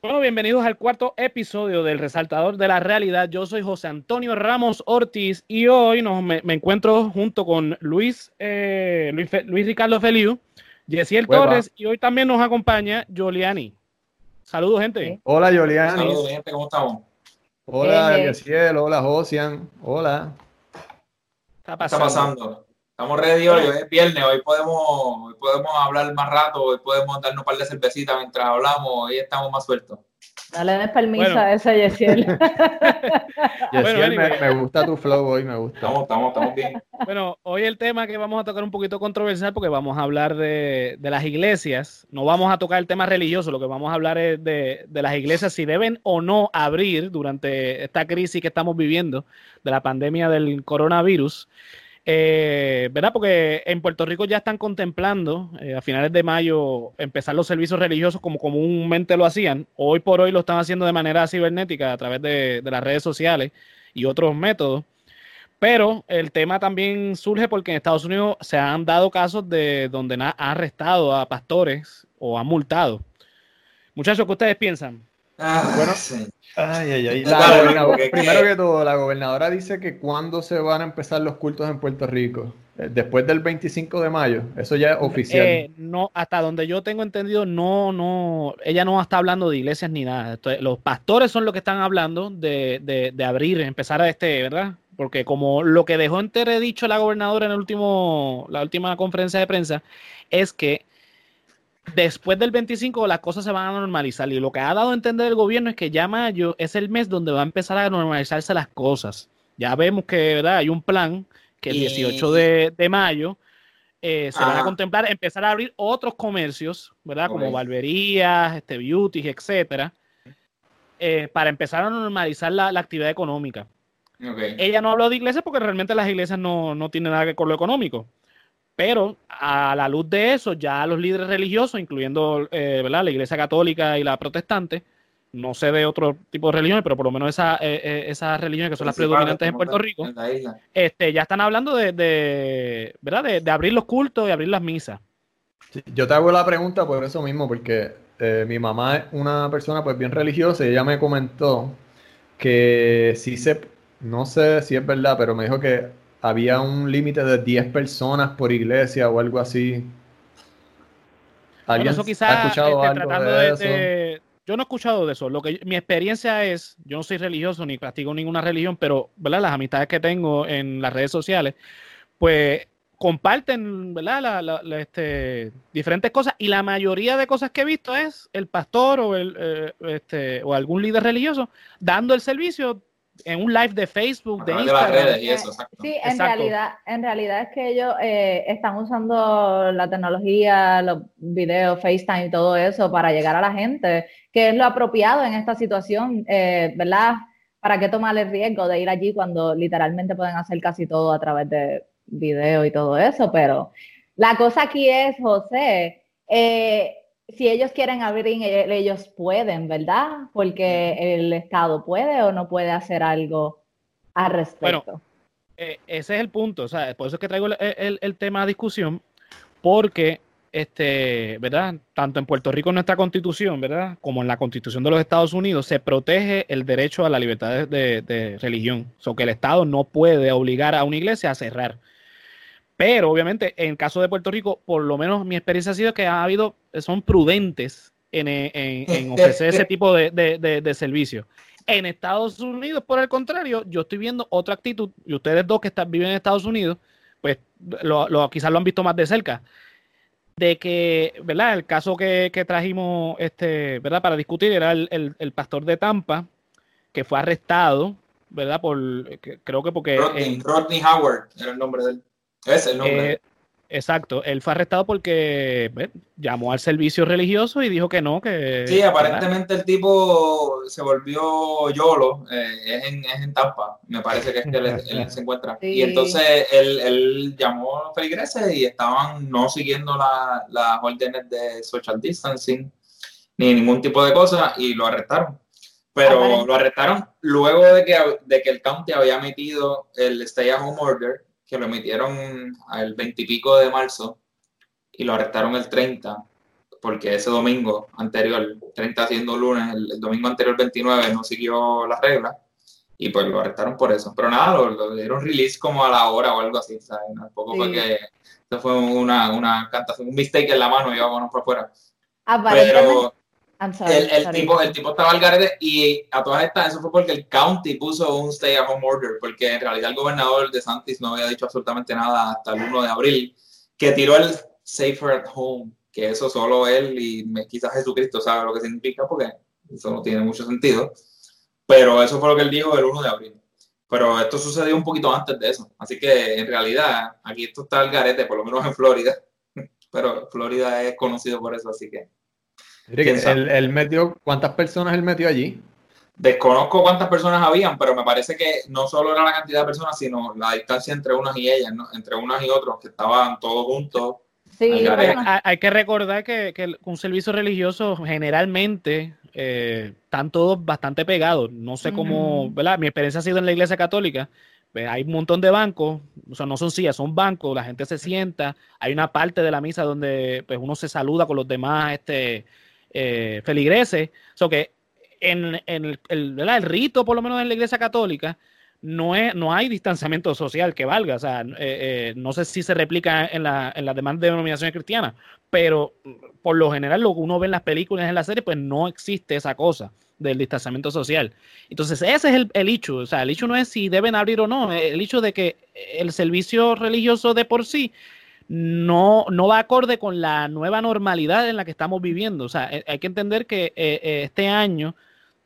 Bueno, bienvenidos al cuarto episodio del Resaltador de la Realidad. Yo soy José Antonio Ramos Ortiz y hoy nos, me, encuentro junto con Luis, eh, Luis, Ricardo Feliu, Yesiel Torres y hoy también nos acompaña Giuliani. Saludos, gente. Hola, Giuliani. Saludos, gente, ¿cómo estamos? Hola, Yesiel. Hola, Josian. Hola. ¿Qué está pasando? Estamos ready hoy, hoy es viernes, hoy podemos, hoy podemos hablar más rato, hoy podemos darnos un par de cervecitas mientras hablamos, hoy estamos más sueltos. Dale permiso a esa Yesiel. Yesiel, me, gusta tu flow hoy, me gusta. Estamos, estamos, estamos bien. Bueno, hoy el tema que vamos a tocar un poquito controversial porque vamos a hablar de, de, las iglesias. No vamos a tocar el tema religioso, lo que vamos a hablar es de, de las iglesias, si deben o no abrir durante esta crisis que estamos viviendo de la pandemia del coronavirus. Eh, ¿Verdad? Porque en Puerto Rico ya están contemplando eh, a finales de mayo empezar los servicios religiosos como comúnmente lo hacían. Hoy por hoy lo están haciendo de manera cibernética a través de, las redes sociales y otros métodos. Pero el tema también surge porque en Estados Unidos se han dado casos de donde han arrestado a pastores o han multado. Muchachos, ¿qué ustedes piensan? Ah, bueno, Ay, ay, ay. primero que todo, la gobernadora dice que cuando se van a empezar los cultos en Puerto Rico. Eh, después del 25 de mayo. Eso ya es oficial. Eh, no, hasta donde yo tengo entendido, no, no, ella no está hablando de iglesias ni nada. los pastores son los que están hablando de, de, de abrir, empezar a este, ¿verdad? Porque como lo que dejó dicho la gobernadora en el último, la última conferencia de prensa, es que después del 25 las cosas se van a normalizar y lo que ha dado a entender el gobierno es que ya mayo es el mes donde va a empezar a normalizarse las cosas. Ya vemos que ¿verdad? hay un plan que el 18 de, mayo eh, se van a contemplar empezar a abrir otros comercios, ¿verdad? Como barberías, este, beauty, etcétera, eh, para empezar a normalizar la, actividad económica. Ella no habló de iglesias porque realmente las iglesias no, no tienen nada que ver con lo económico. Pero a la luz de eso, ya los líderes religiosos, incluyendo eh, ¿verdad? la Iglesia Católica y la Protestante, no sé de otro tipo de religiones, pero por lo menos esa, eh, eh, esas religiones que son las predominantes en Puerto Rico, este, ya están hablando de, ¿verdad? De, abrir los cultos y abrir las misas. yo te hago la pregunta por eso mismo, porque mi mamá es una persona pues bien religiosa y ella me comentó que si se, no sé si es verdad, pero me dijo que había un límite de 10 personas por iglesia o algo así. ¿Alguien eso quizás, ha escuchado este, algo de, eso? yo no he escuchado de eso. Lo que mi experiencia es, yo no soy religioso ni practico ninguna religión, pero ¿verdad? las amistades que tengo en las redes sociales, pues comparten ¿verdad? este, diferentes cosas y la mayoría de cosas que he visto es el pastor o, el, eh, este, o algún líder religioso dando el servicio en un live de Facebook, de Instagram. Sí, en realidad, en realidad es que ellos eh, están usando la tecnología, los videos, FaceTime y todo eso para llegar a la gente, que es lo apropiado en esta situación, eh, ¿verdad? ¿Para qué tomar el riesgo de ir allí cuando literalmente pueden hacer casi todo a través de video y todo eso? Pero la cosa aquí es, José, eh, si ellos quieren abrir, eh, ellos pueden, ¿verdad? Porque el Estado puede o no puede hacer algo al respecto. Bueno, eh, ese es el punto, o sea, por eso es que traigo el, tema a discusión, porque, este, ¿verdad? Tanto en Puerto Rico en nuestra constitución, ¿verdad? Como en la constitución de los Estados Unidos, se protege el derecho a la libertad de, de religión, o sea, que el Estado no puede obligar a una iglesia a cerrar. Pero obviamente, en el caso de Puerto Rico, por lo menos mi experiencia ha sido que ha habido, son prudentes en, en, ofrecer ese tipo de, de, de, servicios. En Estados Unidos, por el contrario, yo estoy viendo otra actitud, y ustedes dos que están, viven en Estados Unidos, pues lo, lo, quizás lo han visto más de cerca, de que, ¿verdad? El caso que, que trajimos, este, ¿verdad? Para discutir era el, el, el, pastor de Tampa, que fue arrestado, ¿verdad? Por, creo que porque... Rodney Howard era el nombre de él es el nombre. Eh, exacto, él fue arrestado porque llamó al servicio religioso y dijo que no, que... Sí, aparentemente el tipo se volvió YOLO, eh, es, en, es, en, Tampa, me parece que es que él, se encuentra. Y entonces él, él, llamó a los feligreses y estaban no siguiendo las órdenes de social distancing ni ningún tipo de cosa y lo arrestaron. pero lo arrestaron luego de que, de que el county había emitido el stay at home order, que lo emitieron el 20 y pico de marzo, y lo arrestaron el 30, porque ese domingo anterior, 30 siendo lunes, el, domingo anterior 29 no siguió las reglas, y pues lo arrestaron por eso. Pero nada, lo, dieron release como a la hora o algo así, ¿sabes? Tampoco fue que esto fue una, una cantación, un mistake en la mano y vámonos para afuera. Pero el, el tipo, el tipo estaba al garete y a todas estas, eso fue porque el county puso un stay at home order, porque en realidad el gobernador de Santis no había dicho absolutamente nada hasta el 1 de abril, que tiró el safer at home, que eso solo él y quizás Jesucristo sabe lo que significa, porque eso no tiene mucho sentido. Pero eso fue lo que él dijo el 1 de abril. Pero esto sucedió un poquito antes de eso. Así que en realidad aquí esto está al garete, por lo menos en Florida. Pero Florida es conocido por eso, así que él, metió, ¿cuántas personas él metió allí? Desconozco cuántas personas habían, pero me parece que no solo era la cantidad de personas, sino la distancia entre unas y ellas, ¿no? entre unas y otros, que estaban todos juntos. Sí, hay, que recordar que, un servicio religioso generalmente eh, están todos bastante pegados. No sé cómo, ¿verdad? Mi experiencia ha sido en la iglesia católica. Pues, hay un montón de bancos, o sea, no son sillas, son bancos, la gente se sienta. Hay una parte de la misa donde pues, uno se saluda con los demás, este, eh, feligreses. So que en, el, rito, por lo menos en la iglesia católica, no, es, no hay distanciamiento social que valga. O sea, eh, eh, no sé si se replica en, la, en las demás denominaciones cristianas, pero por lo general lo que uno ve en las películas, en las series, pues no existe esa cosa del distanciamiento social. Entonces, ese es el hecho. O sea, el hecho no es si deben abrir o no, el hecho de que el servicio religioso de por sí no, no va acorde con la nueva normalidad en la que estamos viviendo. O sea, eh, hay que entender que eh, eh, este año,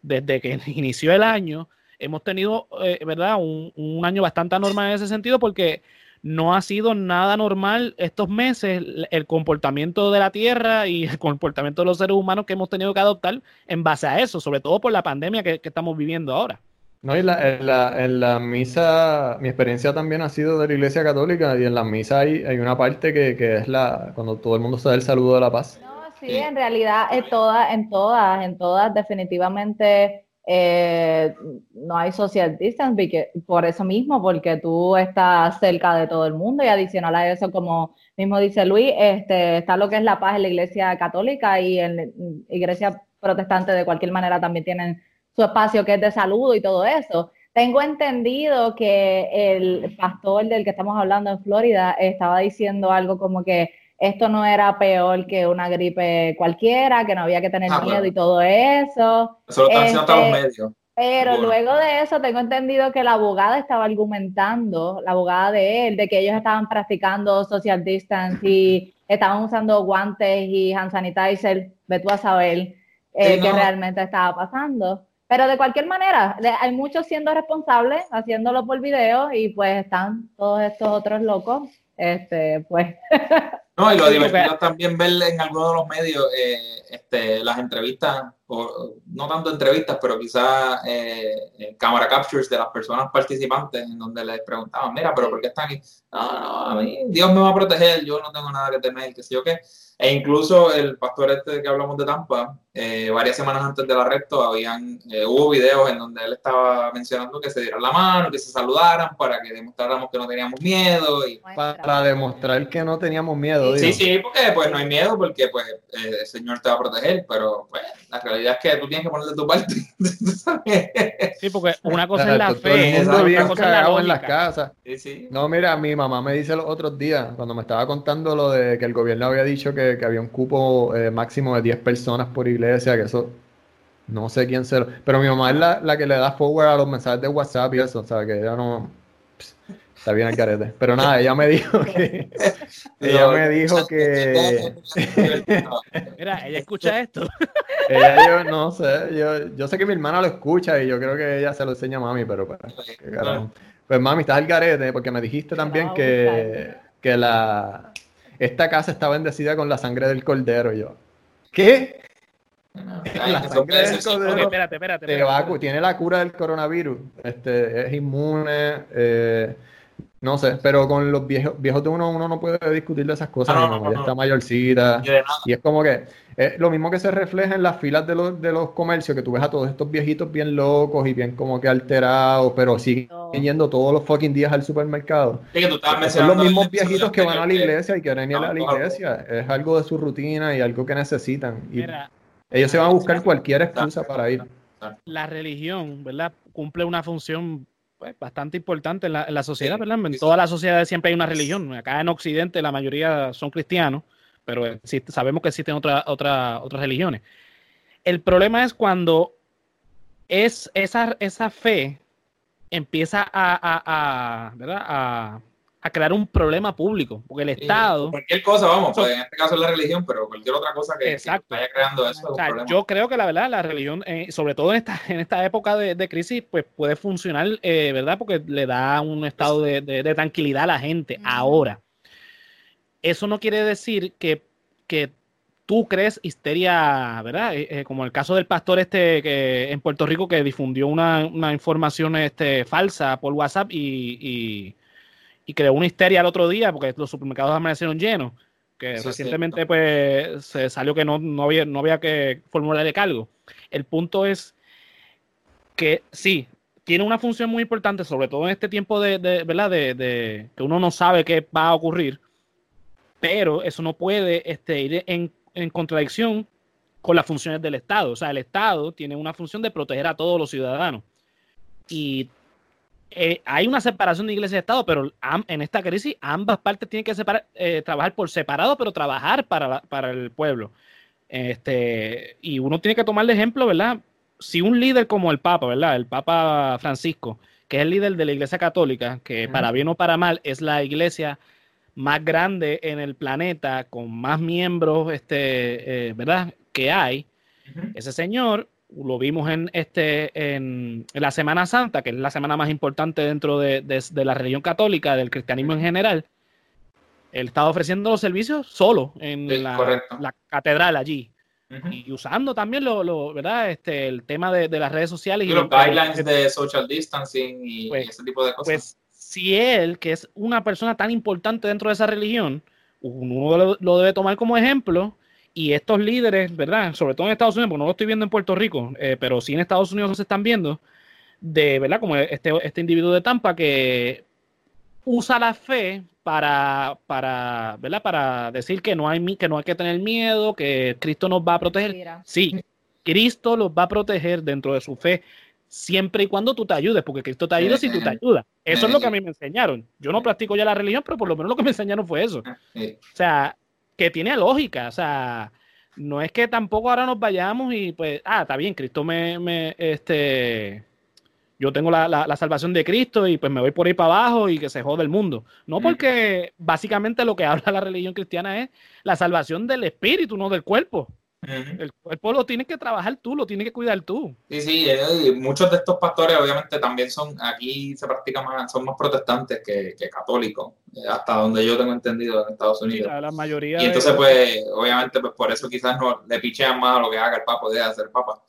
desde que inició el año, hemos tenido, ¿verdad? Un, un, año bastante anormal en ese sentido porque no ha sido nada normal estos meses el comportamiento de la Tierra y el comportamiento de los seres humanos que hemos tenido que adoptar en base a eso, sobre todo por la pandemia que estamos viviendo ahora. No, y en, la, en la misa, mi experiencia también ha sido de la iglesia católica y en la misa hay, hay una parte que, que es la cuando todo el mundo se da el saludo de la paz. No, sí, en realidad en todas, en todas, en todas definitivamente eh, no hay social distance por eso mismo, porque tú estás cerca de todo el mundo y adicional a eso, como mismo dice Luis, este, está lo que es la paz en la iglesia católica y en la iglesia protestante de cualquier manera también tienen su espacio que es de saludo y todo eso. Tengo entendido que el pastor del que estamos hablando en Florida estaba diciendo algo como que esto no era peor que una gripe cualquiera, que no había que tener ah, miedo y todo eso. Eso lo están haciendo hasta los este, medios. Pero luego de eso tengo entendido que la abogada estaba argumentando, la abogada de él, de que ellos estaban practicando social distance y estaban usando guantes y hand sanitizer, ve tú a saber eh, qué realmente estaba pasando. Pero de cualquier manera, hay muchos siendo responsables, haciéndolo por video, y pues están todos estos otros locos, este, pues. No, y lo divertido también ver en algunos de los medios eh, este, las entrevistas, o, no tanto entrevistas, pero quizás eh, eh, cámara captures de las personas participantes en donde les preguntaban, mira, pero ¿por qué están aquí? No, no, a mí Dios me va a proteger, yo no tengo nada que temer, que sé yo qué. E incluso el pastor este que hablamos de Tampa, eh, varias semanas antes del arresto, habían, eh, hubo videos en donde él estaba mencionando que se dieran la mano, que se saludaran para que demostráramos que no teníamos miedo. Y... Para demostrar que no teníamos miedo. Sí, sí, porque pues no hay miedo, porque pues eh, el Señor te va a proteger, pero pues la realidad es que tú tienes que ponerte tu parte. sí, porque una cosa es la fe, otra cosa es la en las casas. Sí, sí. No, mira, mi mamá me dice los otros días, cuando me estaba contando lo de que el gobierno había dicho que que, había un cupo eh, máximo de 10 personas por iglesia, que eso no sé quién se lo... Pero mi mamá es la, la, que le da forward a los mensajes de WhatsApp y eso, o sea, que ella no... está bien al carete. Pero nada, ella me dijo que... ella me dijo que... Mira, ella escucha esto. ella yo no sé, yo, yo sé que mi hermana lo escucha y yo creo que ella se lo enseña a mami, pero pues, pues mami, estás al garete porque me dijiste también que, que la esta casa está bendecida con la sangre del cordero. yo, ¿qué? la sangre del cordero espérate, espérate, tiene la cura del coronavirus, este, es inmune, eh, No sé, pero con los viejos, viejos de uno, uno no puede discutir de esas cosas. Ah, no, está mayorcita. Y es como que es lo mismo que se refleja en las filas de los, de los comercios, que tú ves a todos estos viejitos bien locos y bien como que alterados, pero siguen No. yendo todos los fucking días al supermercado. Sí, que tú estabas Son los mismos viejitos que van a la que- iglesia y quieren ir a la iglesia. Es algo de su rutina y algo que necesitan. Y Mira, ellos se van a buscar cualquier excusa para ir. la religión, ¿verdad? Cumple una función pues, bastante importante en la, en la sociedad, Sí, ¿verdad? En sí, todas las sociedades siempre hay una religión. Acá en Occidente la mayoría son cristianos, pero existe- sabemos que existen otra, otra, otras religiones. El problema es cuando es esa, esa fe empieza a, a- a, ¿verdad? a- a crear un problema público, porque el Sí, Estado... Cualquier cosa, vamos, pues en este caso es la religión, pero cualquier otra cosa que, que Exacto. vaya creando eso es O un sea, problema. yo creo que la verdad, la religión, eh, sobre todo en esta, en esta época de, de crisis, pues puede funcionar, eh, ¿verdad? Porque le da un estado de, de- de tranquilidad a la gente. Ahora, eso no quiere decir que, que tú crees histeria, ¿verdad? Eh, eh, como el caso del pastor este que en Puerto Rico que difundió una, una información este, falsa por WhatsApp y, y, y creó una histeria el otro día porque los supermercados amanecieron llenos. Que Eso recientemente pues se salió que no, no, había, no había que formularle cargo. El punto es que sí, tiene una función muy importante, sobre todo en este tiempo de, de- ¿verdad? De, de que uno no sabe qué va a ocurrir, pero eso no puede este, ir en, en contradicción con las funciones del Estado. O sea, el Estado tiene una función de proteger a todos los ciudadanos. Y eh, hay una separación de iglesia y Estado, pero en esta crisis ambas partes tienen que separar, eh, trabajar por separado, pero trabajar para, la- para el pueblo. Este, y uno tiene que tomar de ejemplo, ¿verdad? Si un líder como el Papa, ¿verdad? El Papa Francisco, que es el líder de la Iglesia Católica, que para bien o para mal es la iglesia más grande en el planeta, con más miembros, este, eh, ¿verdad? Que hay. Ese señor lo vimos en, este, en, en la Semana Santa, que es la semana más importante dentro de, de- de la religión católica, del cristianismo en general. Él estaba ofreciendo los servicios solo en Sí, la, la catedral allí y usando también lo, lo- ¿verdad? Este, el tema de, de las redes sociales. Y y los lo- guidelines de social distancing y, Pues- y ese tipo de cosas. Pues si él, que es una persona tan importante dentro de esa religión, uno lo, lo debe tomar como ejemplo y estos líderes, ¿verdad? Sobre todo en Estados Unidos, porque no lo estoy viendo en Puerto Rico, eh, pero sí en Estados Unidos se están viendo, de, ¿verdad? Como este, este individuo de Tampa que usa la fe para, para, ¿verdad? Para decir que no hay, que no hay que tener miedo, que Cristo nos va a proteger. Mira, Sí, Cristo los va a proteger dentro de su fe siempre y cuando tú te ayudes, porque Cristo te ayuda si tú te ayudas. Eso es lo que a mí me enseñaron. Yo no practico ya la religión, pero por lo menos lo que me enseñaron fue eso. Sí. O sea, que tiene lógica. O sea, no es que tampoco ahora nos vayamos y pues, ah, está bien, Cristo me, me este, yo tengo la, la- la salvación de Cristo y pues me voy por ahí para abajo y que se jode el mundo. No porque básicamente lo que habla la religión cristiana es la salvación del espíritu, no del cuerpo. Ujú. El cuerpo lo tienes que trabajar tú, lo tienes que cuidar tú. Sí, sí, eh, muchos de estos pastores obviamente también son, aquí se practica más, son más protestantes que, que católicos, eh, hasta donde yo tengo entendido en Estados Unidos. La, la mayoría. Y de- entonces, pues, obviamente, pues por eso quizás no le pichean más a lo que haga el Papa, deja de ser Papa.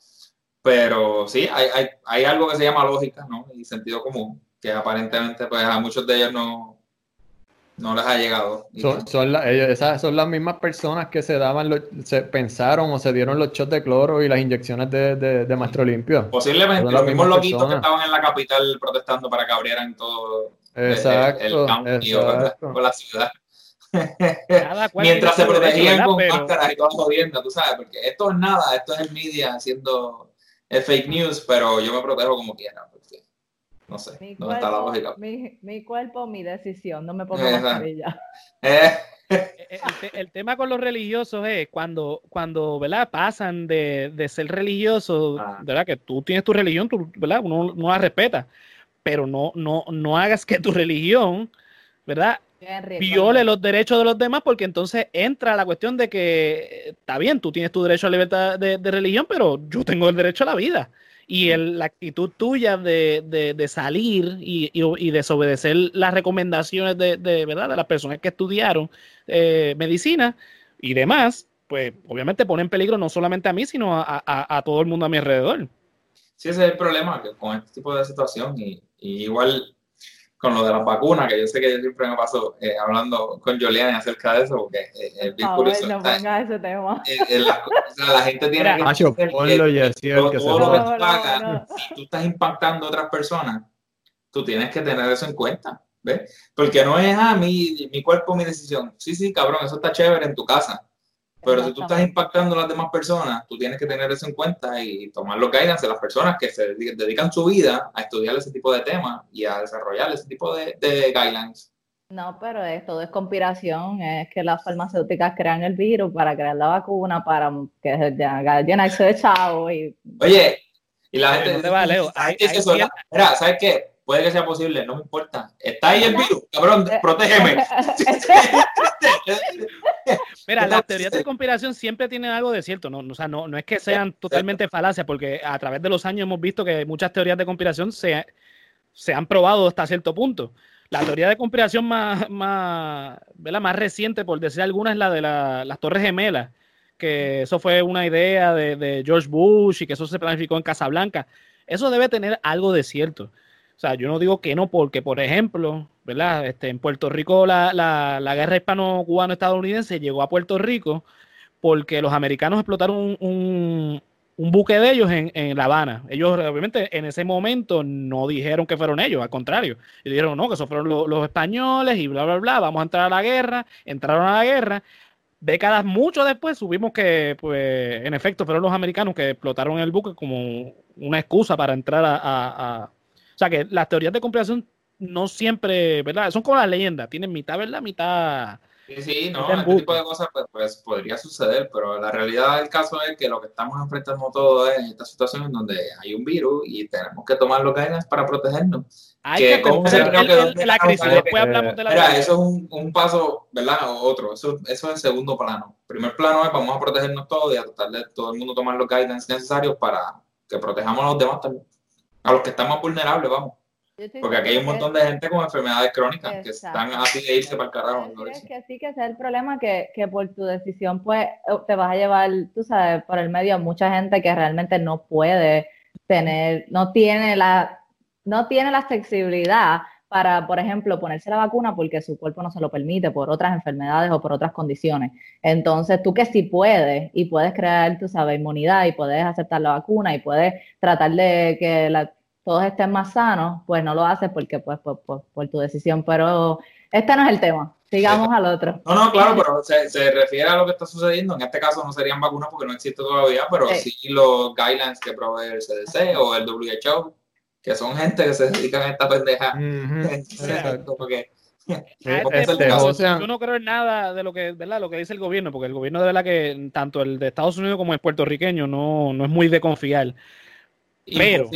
Pero sí, hay, hay, hay algo que se llama lógica, ¿no? Y sentido común, que aparentemente, pues, a muchos de ellos no, no les ha llegado. Son, son, la- ellos- esas son las mismas personas que se daban, los, se pensaron o se dieron los shots de cloro y las inyecciones de, de, de Maestro Limpio. Posiblemente los mismos loquitos que estaban en la capital protestando para que abrieran todo Exacto, el county o la ciudad. Mientras se protegían con Pero- máscaras y todas jodiendo, tú sabes, porque esto es nada, esto es el media haciendo el fake news, pero yo me protejo como quiera, no sé, mi ¿dónde está la cuerpo, lógica? mi, mi cuerpo, mi decisión, no me pongo Exacto. mascarilla. Eh, el, te- el tema con los religiosos es cuando, cuando ¿verdad? pasan de, de ser religiosos, Ah. ¿verdad? Que tú tienes tu religión, tú, ¿verdad? Uno no la respeta, pero no, no, no hagas que tu religión, ¿verdad? Viole los derechos de los demás, porque entonces entra la cuestión de que eh, está bien, tú tienes tu derecho a la libertad de, de religión, pero yo tengo el derecho a la vida. Y el- la actitud tuya de, de- de salir y, y- y desobedecer las recomendaciones de, de, ¿verdad? de las personas que estudiaron eh, medicina y demás, pues obviamente pone en peligro no solamente a mí, sino a, a- a todo el mundo a mi alrededor. sí, ese es el problema que con este tipo de situación y, y igual con lo de las vacunas, que yo sé que yo siempre me paso eh, hablando con Julián acerca de eso, porque eh, es bien curioso. No ese tema. Eh, la, o sea, la, gente tiene que... Macho, ponlo y así que se si tú estás impactando a otras personas, tú tienes que tener eso en cuenta, ¿ves? Porque no es, a ah, mi, mi cuerpo, mi decisión. Sí, sí, cabrón, eso está chévere en tu casa pero si tú estás impactando a las demás personas, tú tienes que tener eso en cuenta y tomar los guidance de las personas que se dedican su vida a estudiar ese tipo de temas y a desarrollar ese tipo de, guidelines. No, pero es, todo es conspiración, es que las farmacéuticas crean el virus para crear la vacuna, para que llenarse de chavo y... Oye, y la gente... te va, Leo. Mira, ¿sabes qué? Puede que sea posible, no me importa. Está ahí el virus, cabrón, eh, protégeme. Mira, las teorías de conspiración siempre tienen algo de cierto, ¿no? O sea, no, no es que sean totalmente falacias, porque a través de los años hemos visto que muchas teorías de conspiración se, se han probado hasta cierto punto. La teoría de conspiración más, más, más reciente, por decir alguna, es la de las Torres Gemelas, que eso fue una idea de, de George Bush y que eso se planificó en Casablanca. Eso debe tener algo de cierto. Sea, yo no digo que no, porque, por ejemplo, ¿verdad? Este, en Puerto Rico la, la, la guerra hispano-cubano-estadounidense llegó a Puerto Rico porque los americanos explotaron un, un, un buque de ellos en, en, La Habana. Ellos, obviamente, en ese momento no dijeron que fueron ellos, al contrario. Y dijeron, no, que esos fueron los españoles y bla, bla, bla, vamos a entrar a la guerra. Entraron a la guerra. Décadas mucho después supimos que, pues, en efecto, fueron los americanos que explotaron el buque como una excusa para entrar a sea que las teorías de conspiración no siempre, ¿verdad? Son como las leyendas, tienen mitad verdad, mitad... Sí, sí, no, este tipo de cosas pues, pues, podría suceder, pero la realidad del caso es que lo que estamos enfrentando todo es esta situación en donde hay un virus y tenemos que tomar los guidelines para protegernos. Hay que, que la crisis, después hablamos de la Mira, eso es un, un, paso, ¿verdad? Otro, eso, eso es el segundo plano. primer plano es vamos a protegernos todos y a tratar de todo el mundo tomar los guidelines necesarios para que protejamos a los demás también a los que están más vulnerables, vamos. Porque aquí hay un montón de gente con enfermedades crónicas que están así de irse para el carajo. Es que sí, que ese es el problema, que, que, por tu decisión, pues, te vas a llevar, tú sabes, por el medio a mucha gente que realmente no puede tener, no tiene la, no tiene la flexibilidad para, por ejemplo, ponerse la vacuna porque su cuerpo no se lo permite por otras enfermedades o por otras condiciones. Entonces, tú que sí puedes y puedes crear, tú sabes, inmunidad y puedes aceptar la vacuna y puedes tratar de que la, todos estén más sanos, pues no lo haces porque pues por, por, tu decisión. Pero este no es el tema. Sigamos al otro. No, no, claro, pero se, se, refiere a lo que está sucediendo. En este caso no serían vacunas porque no existe todavía, pero sí, los guidelines que provee el CDC o el WHO, que son gente que se dedican a esta pendeja. porque, este, yo no creo en nada de lo que, ¿verdad? lo que dice el gobierno, porque el gobierno de verdad que tanto el de Estados Unidos como el puertorriqueño no, no es muy de confiar. Pero,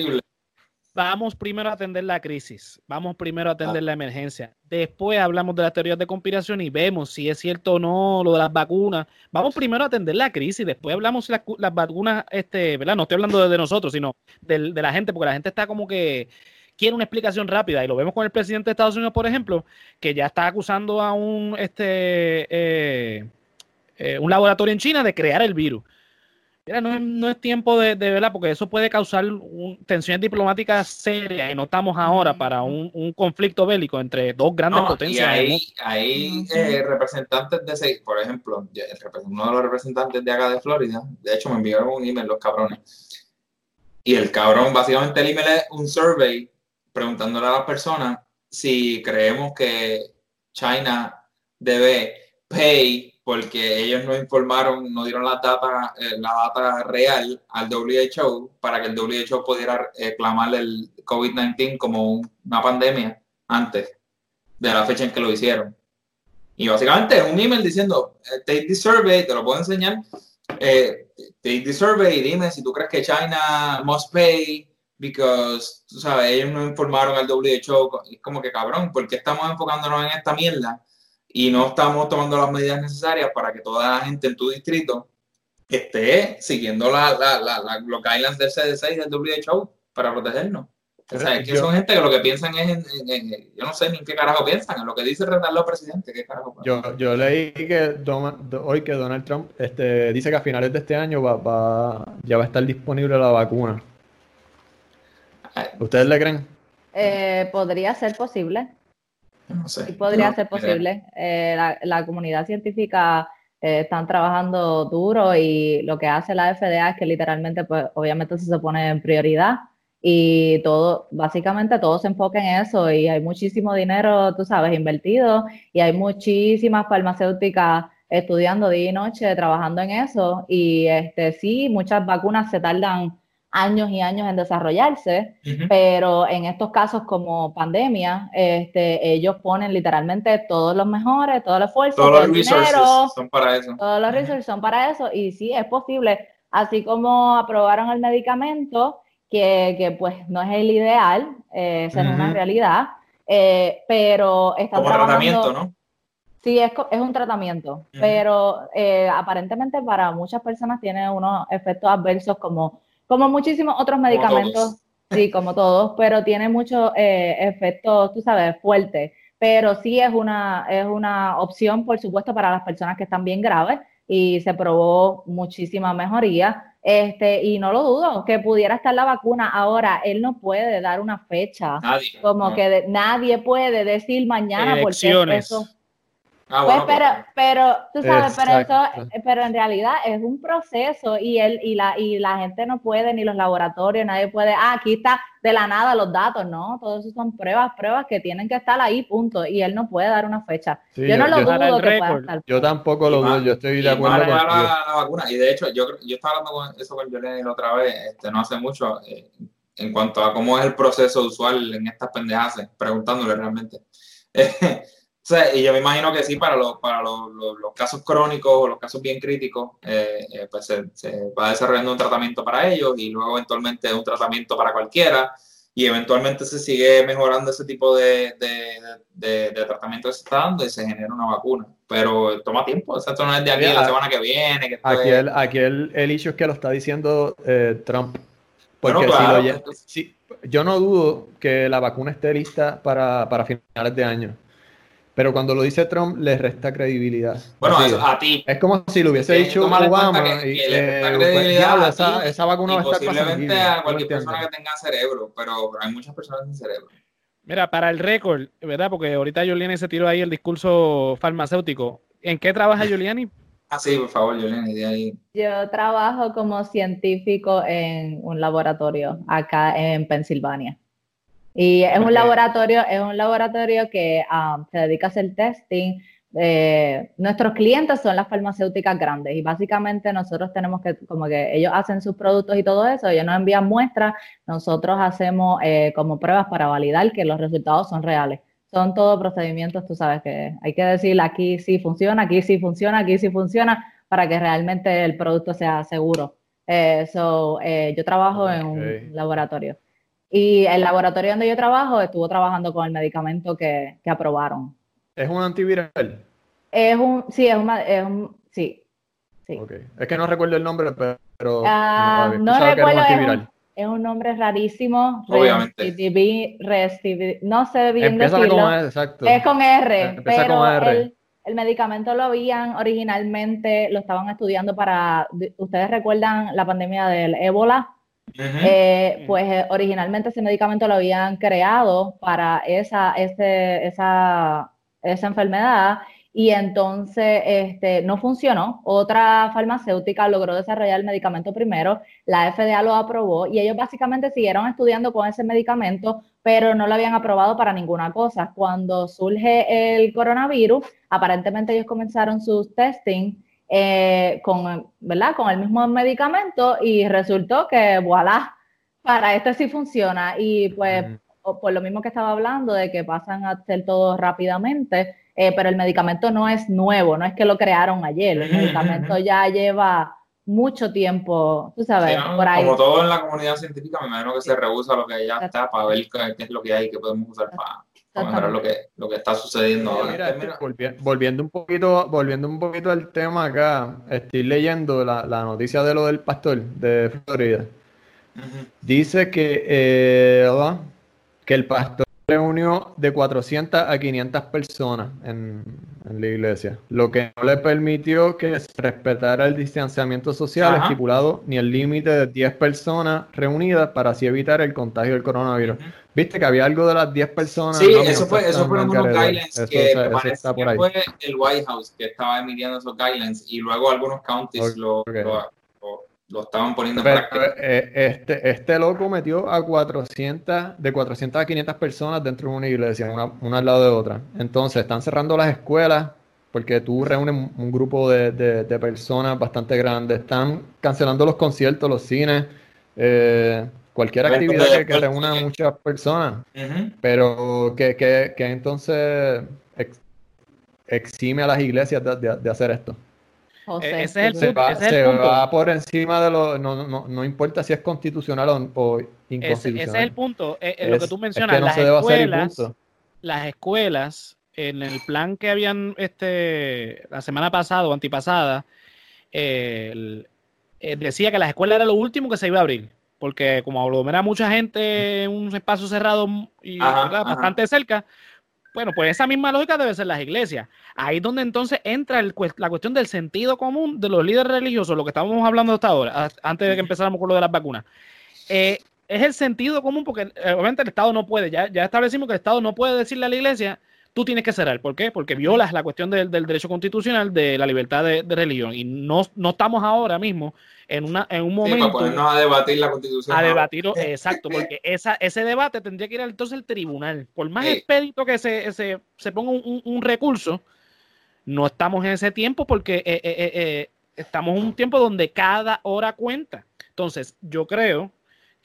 vamos primero a atender la crisis, vamos primero a atender la emergencia. Después hablamos de las teorías de conspiración y vemos si es cierto o no lo de las vacunas. Vamos primero a atender la crisis, después hablamos si las, vacunas, este, ¿verdad? No estoy hablando de, nosotros, sino de, la gente, porque la gente está como que quiere una explicación rápida y lo vemos con el presidente de Estados Unidos, por ejemplo, que ya está acusando a un, este, eh, eh, un laboratorio en China de crear el virus. Mira, no es, tiempo de, de, verdad, porque eso puede causar tensiones diplomáticas serias y no estamos ahora para un, conflicto bélico entre dos grandes potencias. Y hay, eh, representantes de ese, por ejemplo, uno de los representantes de acá de Florida, de hecho me enviaron un email los cabrones. Y el cabrón, básicamente el email es un survey preguntándole a las personas si creemos que China debe pay porque ellos no informaron, no dieron la data, eh, la data real al WHO para que el WHO pudiera eh, clamar el COVID-19 como una pandemia antes de la fecha en que lo hicieron. Y básicamente un email diciendo, eh, take the survey, te lo puedo enseñar, take the survey dime si tú crees que China must pay because, tú sabes, ellos no informaron al WHO. Es como que cabrón, ¿por qué estamos enfocándonos en esta mierda? Y no estamos tomando las medidas necesarias para que toda la gente en tu distrito esté siguiendo la, la, la, los guidelines del CDC y del WHO para protegernos. O sea, es que son gente que lo que piensan es en, yo no sé ni en qué carajo piensan, en lo que dice el presidente, qué carajo. Yo, yo leí que hoy que Donald Trump este, dice que a finales de este año va, va, ya va a estar disponible la vacuna. ¿Ustedes le creen? Eh, podría ser posible. No sé. podría ser posible. Eh, la, comunidad científica eh, están trabajando duro y lo que hace la FDA es que literalmente, pues obviamente se pone en prioridad y todo, básicamente todo se enfoca en eso y hay muchísimo dinero, tú sabes, invertido y hay muchísimas farmacéuticas estudiando día y noche, trabajando en eso y este sí, muchas vacunas se tardan años y años en desarrollarse, pero en estos casos como pandemia, este, ellos ponen literalmente todos los mejores, todo el esfuerzo, todos los dinero, son para eso. Todos los resources son para eso y sí, es posible, así como aprobaron el medicamento, que, que pues no es el ideal, eh, es una realidad, eh, pero están como tratamiento, ¿no? Sí, es, es un tratamiento, pero eh, aparentemente para muchas personas tiene unos efectos adversos como como muchísimos otros medicamentos, sí, como todos, pero tiene muchos eh, efectos, tú sabes, fuertes. Pero sí es una, es una opción, por supuesto, para las personas que están bien graves y se probó muchísima mejoría. Este, y no lo dudo, que pudiera estar la vacuna. Ahora, él no puede dar una fecha. Nadie. Como que nadie puede decir mañana porque eso Ah, pues, pero, pero, tú sabes, pero, eso, pero en realidad es un proceso y él y la y la gente no puede ni los laboratorios, nadie puede, ah, aquí está de la nada los datos, no, todo eso son pruebas, pruebas que tienen que estar ahí, punto, y él no puede dar una fecha. yo no lo dudo que pueda estar. Yo tampoco lo dudo, yo estoy de acuerdo con la, la, vacuna y de hecho yo yo estaba hablando con eso con Yolene la otra vez, este no hace mucho eh, en cuanto a cómo es el proceso usual en estas pendejas, preguntándole realmente. y yo me imagino que sí, para los, para los, los, casos crónicos o los casos bien críticos, eh, eh, pues se, se, va desarrollando un tratamiento para ellos y luego eventualmente un tratamiento para cualquiera y eventualmente se sigue mejorando ese tipo de, de, de, de tratamiento que se está dando y se genera una vacuna. Pero toma tiempo, esto no es de aquí la semana que viene. Que aquí, el, aquí el, el hecho es que lo está diciendo eh, Trump. Porque si lo, yo no dudo que la vacuna esté lista para, para finales de año. Pero cuando lo dice Trump, le resta credibilidad. Bueno, eso, a ti. Es como si lo hubiese dicho Obama. Que, y, le resta eh, credibilidad a esa, esa, vacuna va a estar Posiblemente a cualquier persona que tenga cerebro, pero hay muchas personas sin cerebro. Mira, para el récord, ¿verdad? Porque ahorita Juliani se tiró ahí el discurso farmacéutico. ¿En qué trabaja Juliani? Ah, sí, por favor, Juliani, de ahí. Yo trabajo como científico en un laboratorio acá en Pensilvania. Y es un laboratorio, es un laboratorio que um, se dedica a hacer testing. Eh, nuestros clientes son las farmacéuticas grandes y básicamente nosotros tenemos que, como que ellos hacen sus productos y todo eso, ellos nos envían muestras, nosotros hacemos eh, como pruebas para validar que los resultados son reales. Son todos procedimientos, tú sabes que hay que decir aquí sí funciona, aquí sí funciona, aquí sí funciona, para que realmente el producto sea seguro. Eh, so, yo trabajo en un laboratorio. Y el laboratorio donde yo trabajo estuvo trabajando con el medicamento que, que aprobaron. ¿Es un antiviral? Es un, sí, es un, es un sí. sí. Okay. Es que no recuerdo el nombre, pero uh, no, recuerdo, es un, es un, nombre rarísimo. Obviamente. no sé bien Empieza decirlo. Con R, exacto. Es con R, Empieza pero con R. El, el medicamento lo habían originalmente, lo estaban estudiando para, ¿ustedes recuerdan la pandemia del ébola? Eh, pues eh, originalmente ese medicamento lo habían creado para esa, ese, esa, esa enfermedad y entonces este, no funcionó. Otra farmacéutica logró desarrollar el medicamento primero, la FDA lo aprobó y ellos básicamente siguieron estudiando con ese medicamento, pero no lo habían aprobado para ninguna cosa. Cuando surge el coronavirus, aparentemente ellos comenzaron sus testing eh, con, ¿verdad? con el mismo medicamento y resultó que, voilà, para esto sí funciona. Y pues, por lo mismo que estaba hablando, de que pasan a hacer todo rápidamente, eh, pero el medicamento no es nuevo, no es que lo crearon ayer, el medicamento ya lleva mucho tiempo, tú sabes, por ahí. Como todo en la comunidad científica, me imagino que se rehúsa lo que ya está para ver qué, es lo que hay que podemos usar para, lo que, lo que está sucediendo ahora. volviendo, un poquito, volviendo un poquito al tema acá, estoy leyendo la, noticia de lo del pastor de Florida. Dice que, eh, que el pastor reunió de 400 a 500 personas en, en la iglesia, lo que no le permitió que se respetara el distanciamiento social estipulado ni el límite de 10 personas reunidas para así evitar el contagio del coronavirus. Viste que había algo de las 10 personas. Sí, eso fue, eso fueron unos guidelines que, fue el White House que estaba emitiendo esos guidelines y luego algunos counties lo, lo, estaban poniendo en práctica. Eh, este, este loco metió a 400, de 400 a 500 personas dentro de una iglesia, una, una al lado de otra. Entonces, están cerrando las escuelas porque tú reúnes un grupo de, de, personas bastante grandes. Están cancelando los conciertos, los cines, eh, cualquier actividad que, reúna a muchas personas. Pero que, que, que entonces exime a las iglesias de hacer esto. E-, ese es el, se, va, se va, por encima de lo. No, no, no, importa si es constitucional o, inconstitucional. Ese, es el punto. Eh, eh, lo que tú mencionas, las, escuelas, las escuelas, en el plan que habían este la semana pasada o antipasada, eh, decía que las escuelas era lo último que se iba a abrir. Porque como aglomera mucha gente en un espacio cerrado y bastante cerca, bueno, pues esa misma lógica debe ser las iglesias. Ahí es donde entonces entra la cuestión del sentido común de los líderes religiosos, lo que estábamos hablando hasta ahora, antes de que empezáramos con lo de las vacunas. Eh, es el sentido común porque eh, obviamente el Estado no puede, ya, ya establecimos que el Estado no puede decirle a la iglesia, tú tienes que cerrar. ¿Por qué? Porque violas la cuestión del, derecho constitucional de la libertad de, religión. Y no, no estamos ahora mismo en, una, en un momento. Sí, para ponernos a debatir la constitución. A debatirlo, exacto, porque esa, ese debate tendría que ir entonces al tribunal. Por más expedito que se, se, se ponga un, un, recurso, no estamos en ese tiempo porque eh, eh, eh, estamos en un tiempo donde cada hora cuenta. Entonces, yo creo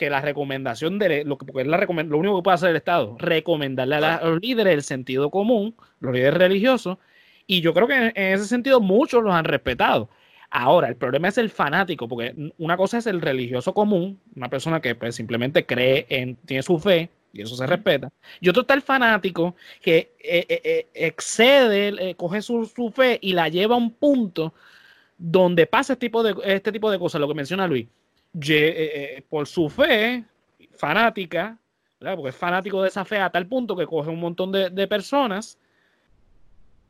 que la recomendación de lo que porque es la lo único que puede hacer el Estado, recomendarle a, los líderes el sentido común, los líderes religiosos, y yo creo que en ese sentido muchos los han respetado. Ahora, el problema es el fanático, porque una cosa es el religioso común, una persona que pues, simplemente cree en, tiene su fe, y eso se respeta. Y otro está el fanático que eh, eh, eh, excede, coge su, fe y la lleva a un punto donde pasa este tipo de, este tipo de cosas, lo que menciona Luis. Por su fe fanática, porque es fanático de esa fe a tal punto que coge un montón de, de personas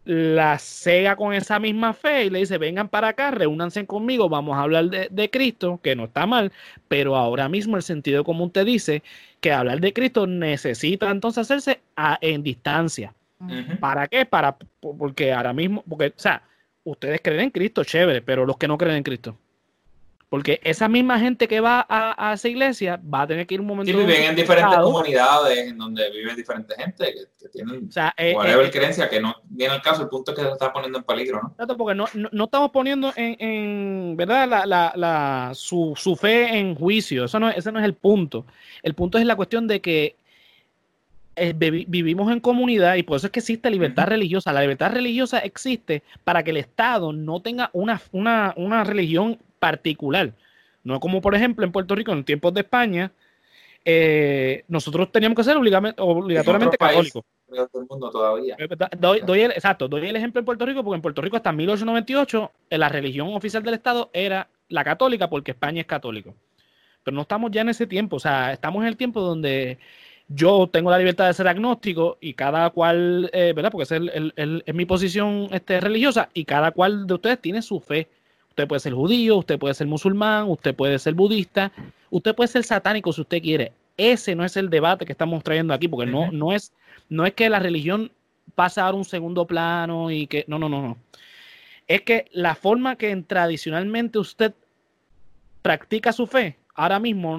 la cega con esa misma fe y le dice, vengan para acá, reúnanse conmigo, vamos a hablar de, Cristo, que no está mal, pero ahora mismo el sentido común te dice que hablar de Cristo necesita entonces hacerse en distancia. ¿Para qué? Para, porque ahora mismo, porque, o sea, ustedes creen en Cristo, chévere, pero los que no creen en Cristo. Porque esa misma gente que va a, esa iglesia va a tener que ir un momento. Sí, viven en diferentes comunidades en donde vive diferente gente que, tienen o sea, eh, eh, creencia, que no viene al caso. El punto es que se está poniendo en peligro, ¿no? porque no, no, estamos poniendo en, ¿verdad? La, la, la, su, su, fe en juicio. Eso no, ese no es el punto. El punto es la cuestión de que eh, vivimos en comunidad y por eso es que existe libertad religiosa. La libertad religiosa existe para que el Estado no tenga una, una, una religión particular. No como, por ejemplo, en Puerto Rico, en tiempos de España, eh, nosotros teníamos que ser obligatoriamente católicos. todavía. Doy, el, exacto, doy el ejemplo en Puerto Rico, porque en Puerto Rico hasta 1898 eh, la religión oficial del Estado era la católica, porque España es católico. Pero no estamos ya en ese tiempo, o sea, estamos en el tiempo donde yo tengo la libertad de ser agnóstico y cada cual, eh, ¿verdad? Porque es, es mi posición este, religiosa y cada cual de ustedes tiene su fe. Usted puede ser judío, usted puede ser musulmán, usted puede ser budista, usted puede ser satánico si usted quiere. Ese no es el debate que estamos trayendo aquí, porque no, no, es, no es que la religión pase a dar un segundo plano y que. No, no, no, no. Es que la forma que tradicionalmente usted practica su fe, ahora mismo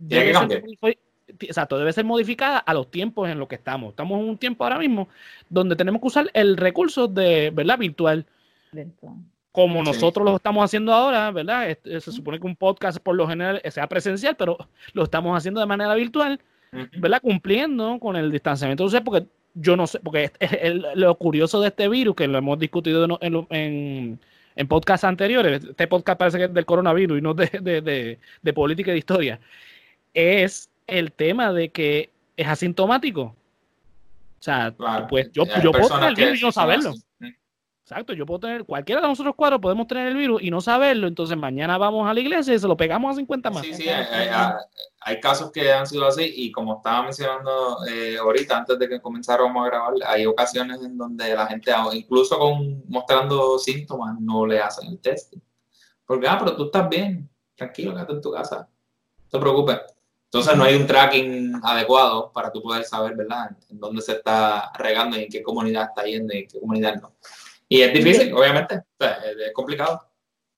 debe ser, exacto, debe ser modificada a los tiempos en los que estamos. Estamos en un tiempo ahora mismo donde tenemos que usar el recurso de, ¿verdad? Virtual como nosotros lo estamos haciendo ahora, ¿verdad? Se supone que un podcast por lo general sea presencial, pero lo estamos haciendo de manera virtual, ¿verdad? Cumpliendo con el distanciamiento social, porque yo no sé, porque lo curioso de este virus, que lo hemos discutido en, en, en podcasts anteriores, este podcast parece que es del coronavirus y no de, de, política y de historia, es el tema de que es asintomático. O sea, pues yo, yo puedo tener el virus y no saberlo. Exacto, yo puedo tener, cualquiera de nosotros cuatro podemos tener el virus y no saberlo, entonces mañana vamos a la iglesia y se lo pegamos a 50 más. Sí, sí, hay, casos que han sido así y como estaba mencionando eh, ahorita, antes de que comenzáramos a grabar, hay ocasiones en donde la gente, incluso con mostrando síntomas, no le hacen el test. Porque, ah, pero tú estás bien, tranquilo, quédate en tu casa, no te preocupes. Entonces no hay un tracking adecuado para tú poder saber, ¿verdad?, en dónde se está regando y en qué comunidad está yendo y en qué comunidad no. Y es difícil, obviamente, es complicado.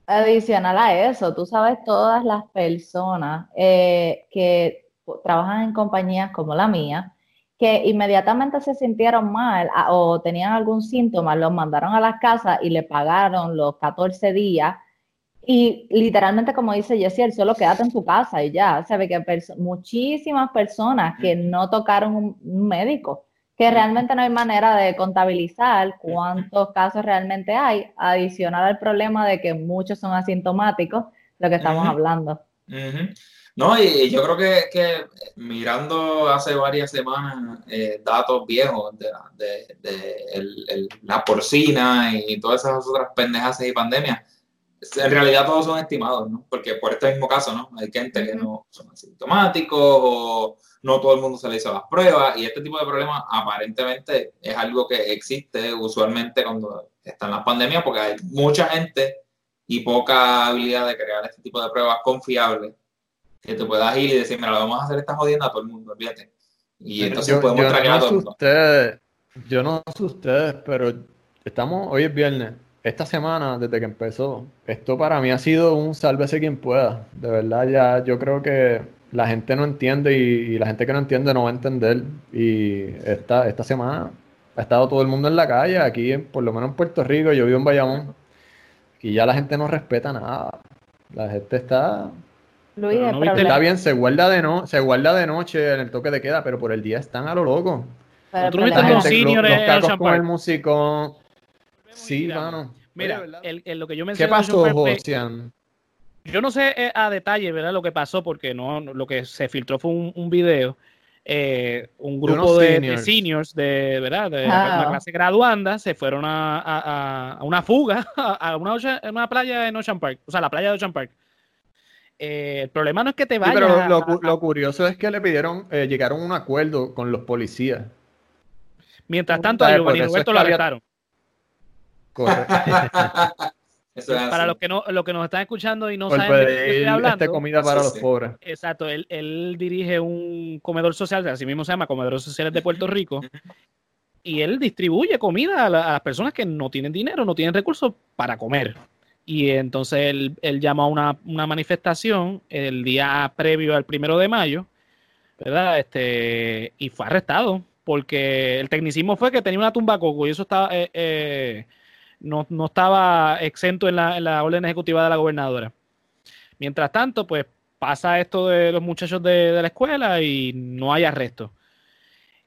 Adicional a eso, tú sabes todas las personas eh, que trabajan en compañías como la mía, que inmediatamente se sintieron mal o tenían algún síntoma, los mandaron a las casas y le pagaron los 14 días. Y literalmente, como dice Jessiel, solo quédate en tu casa y ya. Se ve que muchísimas personas que no tocaron un médico que realmente no hay manera de contabilizar cuántos casos realmente hay, adicional al problema de que muchos son asintomáticos, lo que estamos hablando. No, y yo creo que, mirando hace varias semanas eh, datos viejos de, la porcina y todas esas otras pendejas y pandemias, en realidad todos son estimados, ¿no? Porque por este mismo caso, ¿no? Hay gente que no son asintomáticos o no todo el mundo se le hizo las pruebas y este tipo de problemas aparentemente es algo que existe usualmente cuando están las pandemias porque hay mucha gente y poca habilidad de crear este tipo de pruebas confiables que te puedas ir y decir, mira, lo vamos a hacer esta jodiendo a todo el mundo, olvídate. Y entonces podemos traer a todo el mundo. yo no sé ustedes, pero estamos, hoy es viernes, esta semana, desde que empezó, esto para mí ha sido un sálvese quien pueda. De verdad, ya yo creo que la gente no entiende y, la gente que no entiende no va a entender. Y esta, esta semana ha estado todo el mundo en la calle, aquí por lo menos en Puerto Rico, yo vivo en Bayamón, y ya la gente no respeta nada. La gente está... Luis, está bien, se guarda, de no, se guarda de noche en el toque de queda, pero por el día están a lo loco. Pero los, los con el músico. Sí, mano. Mira, el, lo que yo mencioné. ¿Qué pasó, Josian? Yo no sé eh, a detalle, ¿verdad? Lo que pasó, porque no, lo que se filtró fue un, un video. Eh, un grupo de, seniors. de, ¿verdad? De la clase graduanda se fueron a, a, a una fuga a una, una, playa en Ocean Park, o sea, la playa de Ocean Park. Eh, el problema no es que te vayas. pero lo, lo, curioso es que le pidieron, llegaron a un acuerdo con los policías. Mientras tanto, a Giovanni Roberto lo arrestaron. Para los que no los que nos están escuchando y no saben de qué estoy hablando. comida para los pobres. Exacto, él, él, dirige un comedor social, así mismo se llama Comedores Sociales de Puerto Rico. y él distribuye comida a, las personas que no tienen dinero, no tienen recursos para comer. Y entonces él, él llamó a una, una, manifestación el día previo al primero de mayo, ¿verdad? Este, y fue arrestado porque el tecnicismo fue que tenía una tumba coco y eso estaba eh, eh, no, no, estaba exento en la, en la, orden ejecutiva de la gobernadora. Mientras tanto, pues pasa esto de los muchachos de, de la escuela y no hay arresto.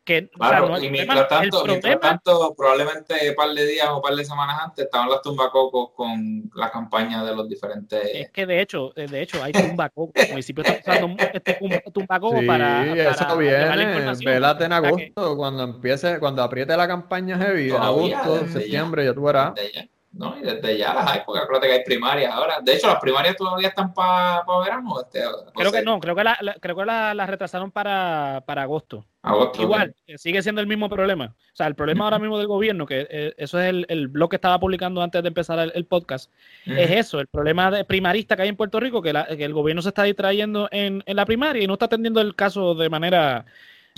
Que, claro, y mientras, tanto, mientras tanto, probablemente un par de días o un par de semanas antes estaban las tumbacocos con la campaña de los diferentes. Es que de hecho, de hecho, hay tumbacocos. El municipio está usando este tumbacoco sí, para. eso viene. Velate en agosto, cuando empiece, cuando apriete la campaña heavy, en agosto, septiembre, ya tú verás. ¿No? Y desde ya las hay, porque acuérdate que hay primarias ahora. De hecho, las primarias todavía están para verano. Este, creo que no, creo que la, creo que la, retrasaron para, para agosto. Igual, sigue siendo el mismo problema. O sea, el problema ahora mismo del gobierno, que eh, eso es el, el, blog que estaba publicando antes de empezar el, podcast, es eso, el problema de primarista que hay en Puerto Rico, que, que el gobierno se está distrayendo en, en la primaria y no está atendiendo el caso de manera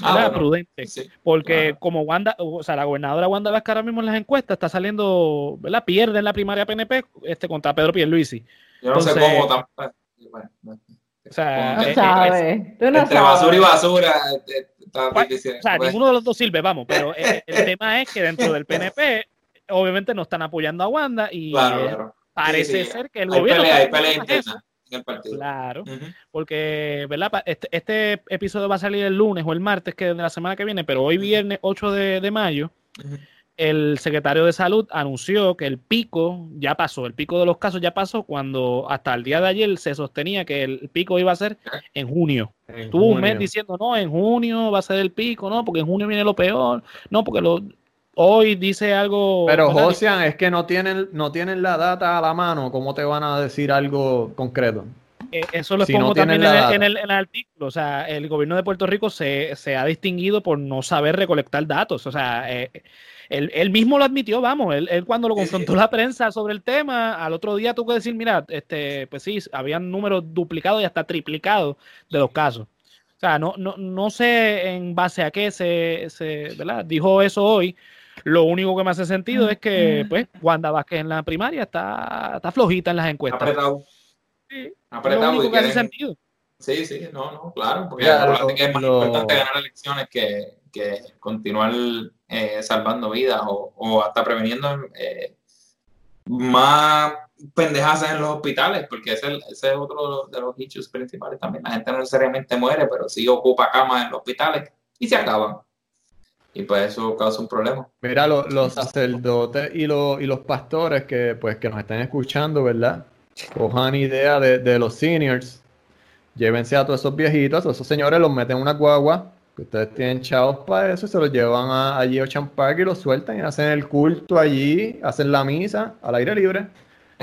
Ah, prudente. porque como Wanda, o sea, la gobernadora Wanda Vázquez ahora mismo en las encuestas está saliendo, ¿verdad? Pierde en la primaria PNP este, contra Pedro Pierluisi. Yo no sé cómo tampoco. O sea, no sabes. Tú no entre basura y basura. Eh, eh, o sea, ninguno de los dos sirve, vamos, pero el, tema es que dentro del PNP, obviamente no están apoyando a Wanda y parece ser que el gobierno. hay pelea Claro, porque ¿verdad? Este, este, episodio va a salir el lunes o el martes que de la semana que viene, pero hoy viernes 8 de, mayo, el secretario de salud anunció que el pico ya pasó, el pico de los casos ya pasó cuando hasta el día de ayer se sostenía que el pico iba a ser en junio. Tuvo un mes diciendo, no, en junio va a ser el pico, no, porque en junio viene lo peor, no, porque lo... hoy dice algo. Pero, Josian, es que no tienen, no tienen la data a la mano. ¿Cómo te van a decir algo concreto? Eh, eso lo pongo también en el, artículo. O sea, el gobierno de Puerto Rico se, ha distinguido por no saber recolectar datos. O sea, eh, él, mismo lo admitió, vamos, él, cuando lo confrontó la prensa sobre el tema, al otro día tuvo que decir, mira, este, pues sí, habían números duplicados y hasta triplicados de los casos. O sea, no, no, no sé en base a qué se, se ¿verdad? dijo eso hoy. Lo único que me hace sentido es que, pues, Wanda Vázquez en la primaria está, está flojita en las encuestas. Apretado. Sí, apretado. Lo único que hace sentido. Sí, sí, no, no, claro, porque es más importante ganar elecciones que, que continuar eh, salvando vidas o, hasta preveniendo eh, más pendejas en los hospitales, porque ese, es otro de los issues principales también. La gente no necesariamente muere, pero sí ocupa camas en los hospitales y se acaban. Y pues eso causa un problema. Mira, los sacerdotes y, los, y los pastores que, pues, que nos están escuchando, ¿verdad? Cojan idea de, de los seniors llévense a todos esos viejitos, a esos señores, los meten en una guagua, que ustedes tienen chavos para eso, y se los llevan a, allí a Ocean Park y los sueltan y hacen el culto allí, hacen la misa al aire libre,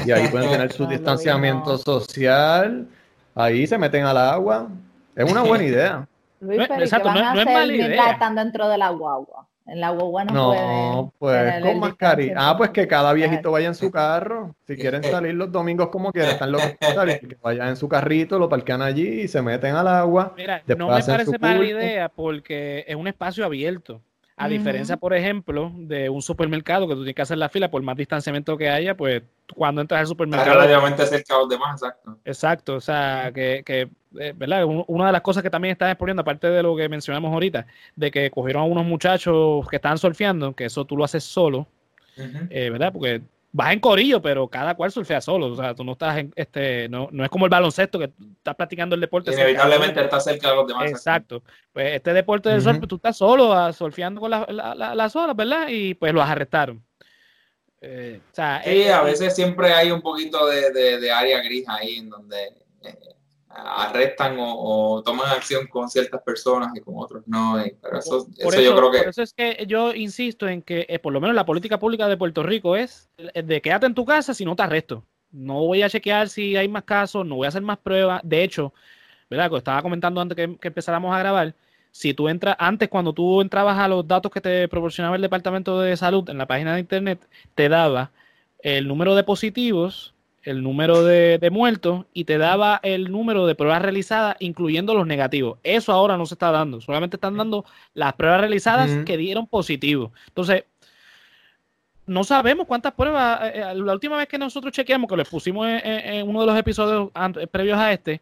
y ahí pueden tener su distanciamiento social, ahí se meten al agua. Es una buena idea. Luis, pero exacto, no, es mala idea. están dentro de la guagua? En la guagua no, no pues con mascarilla. Ah, pues que cada viejito vaya en su carro. Si quieren salir los domingos como quieran, están los que vayan en su carrito, lo parquean allí y se meten al agua. Mira, no me parece mala idea porque es un espacio abierto. A diferencia, por ejemplo, de un supermercado que tú tienes que hacer la fila por más distanciamiento que haya, pues cuando entras al supermercado. Está relativamente cerca de los demás, exacto. Exacto, o sea, que, que eh, ¿verdad? Una de las cosas que también están exponiendo, aparte de lo que mencionamos ahorita, de que cogieron a unos muchachos que estaban surfeando, que eso tú lo haces solo, eh, ¿verdad? Porque vas en corillo, pero cada cual surfea solo. O sea, tú no estás en, este, no, no es como el baloncesto que estás practicando el deporte. Inevitablemente estás cerca de los demás. Exacto. Pues este deporte del surf, tú estás solo ah, surfeando con las olas, ¿verdad? Y pues los arrestaron. Eh, o sea, sí, a veces siempre hay un poquito de, de, área gris ahí en donde arrestan o, toman acción con ciertas personas y con otros no. pero eso, eso, yo creo que... Por eso es que yo insisto en que eh, por lo menos la política pública de Puerto Rico es de quédate en tu casa si no te arresto. No voy a chequear si hay más casos, no voy a hacer más pruebas. De hecho, ¿verdad? Como estaba comentando antes que, que empezáramos a grabar, si tú entras, antes cuando tú entrabas a los datos que te proporcionaba el Departamento de Salud en la página de Internet, te daba el número de positivos, el número de, muertos y te daba el número de pruebas realizadas, incluyendo los negativos. Eso ahora no se está dando, solamente están dando las pruebas realizadas que dieron positivo. Entonces, no sabemos cuántas pruebas, eh, eh, la última vez que nosotros chequeamos, que les pusimos en, uno de los episodios previos a este,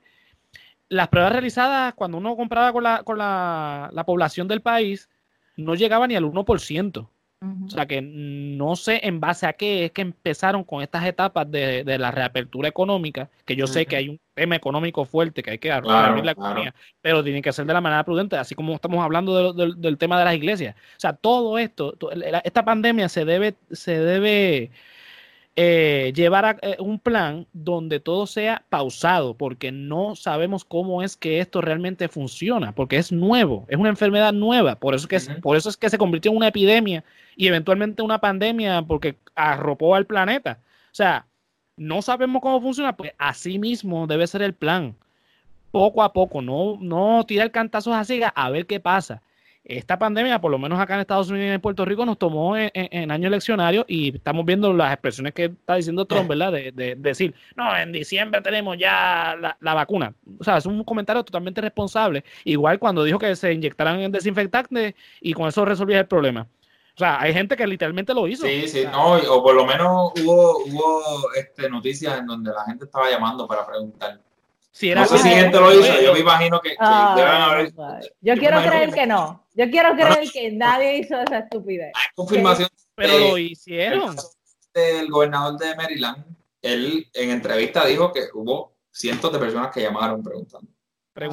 las pruebas realizadas cuando uno compraba con la, con la, la población del país, no llegaba ni al 1%. O sea que no sé en base a qué es que empezaron con estas etapas de, la reapertura económica, que yo sé que hay un tema económico fuerte que hay que abrir la economía, pero tiene que ser de la manera prudente, así como estamos hablando del tema de las iglesias. O sea, todo esto, esta pandemia se debe, se debe eh, llevar a, eh, un plan donde todo sea pausado, porque no sabemos cómo es que esto realmente funciona, porque es nuevo, es una enfermedad nueva, por eso, que es, por eso es que se convirtió en una epidemia y eventualmente una pandemia, porque arropó al planeta. O sea, no sabemos cómo funciona, pues así mismo debe ser el plan. Poco a poco, no, no tirar cantazos así a ver qué pasa esta pandemia, por lo menos acá en Estados Unidos y en Puerto Rico, nos tomó en, año eleccionario y estamos viendo las expresiones que está diciendo Trump, ¿verdad? De, decir, no, en diciembre tenemos ya la, vacuna. O sea, es un comentario totalmente responsable. Igual cuando dijo que se inyectaran en desinfectante y con eso resolvía el problema. O sea, hay gente que literalmente lo hizo. Sí, sí, no, o por lo menos hubo, hubo este, noticias en donde la gente estaba llamando para preguntar si era no sé si gente lo hizo, yo me imagino que, ah, Yo quiero creer que, no. Yo quiero creer que nadie hizo esa estupidez. Hay confirmación. Pero lo hicieron. El gobernador de Maryland, él en entrevista dijo que hubo cientos de personas que llamaron preguntando.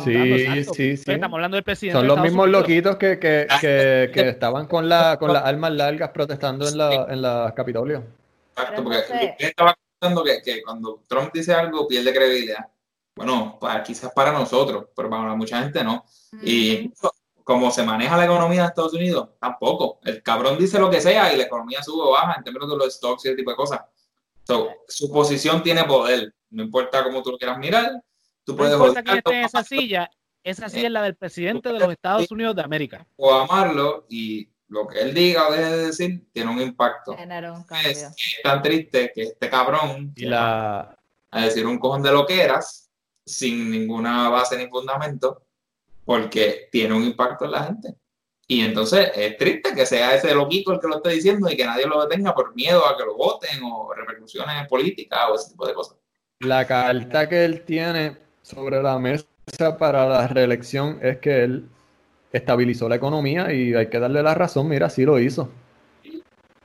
sí, sí, sí. Estamos hablando del presidente. Son los mismos loquitos que, que, que, que, estaban con, la, con las armas largas protestando en la, en la Capitolio. Exacto, porque estaba contando que, que cuando Trump dice algo pierde credibilidad bueno, para, quizás para nosotros, pero para mucha gente no. Y como se maneja la economía de Estados Unidos, tampoco. El cabrón dice lo que sea y la economía sube o baja en términos de los stocks y ese tipo de cosas. su posición tiene poder. No importa cómo tú lo quieras mirar, tú puedes... No importa que esté en esa silla, esa silla es la del presidente de los Estados Unidos de América. O amarlo y lo que él diga o deje de decir tiene un impacto. Es, tan triste que este cabrón y la... a decir un cojón de lo que eras sin ninguna base ni fundamento porque tiene un impacto en la gente. Y entonces es triste que sea ese loquito el que lo esté diciendo y que nadie lo detenga por miedo a que lo voten o repercusiones políticas o ese tipo de cosas. La carta que él tiene sobre la mesa para la reelección es que él estabilizó la economía y hay que darle la razón, mira, sí lo hizo.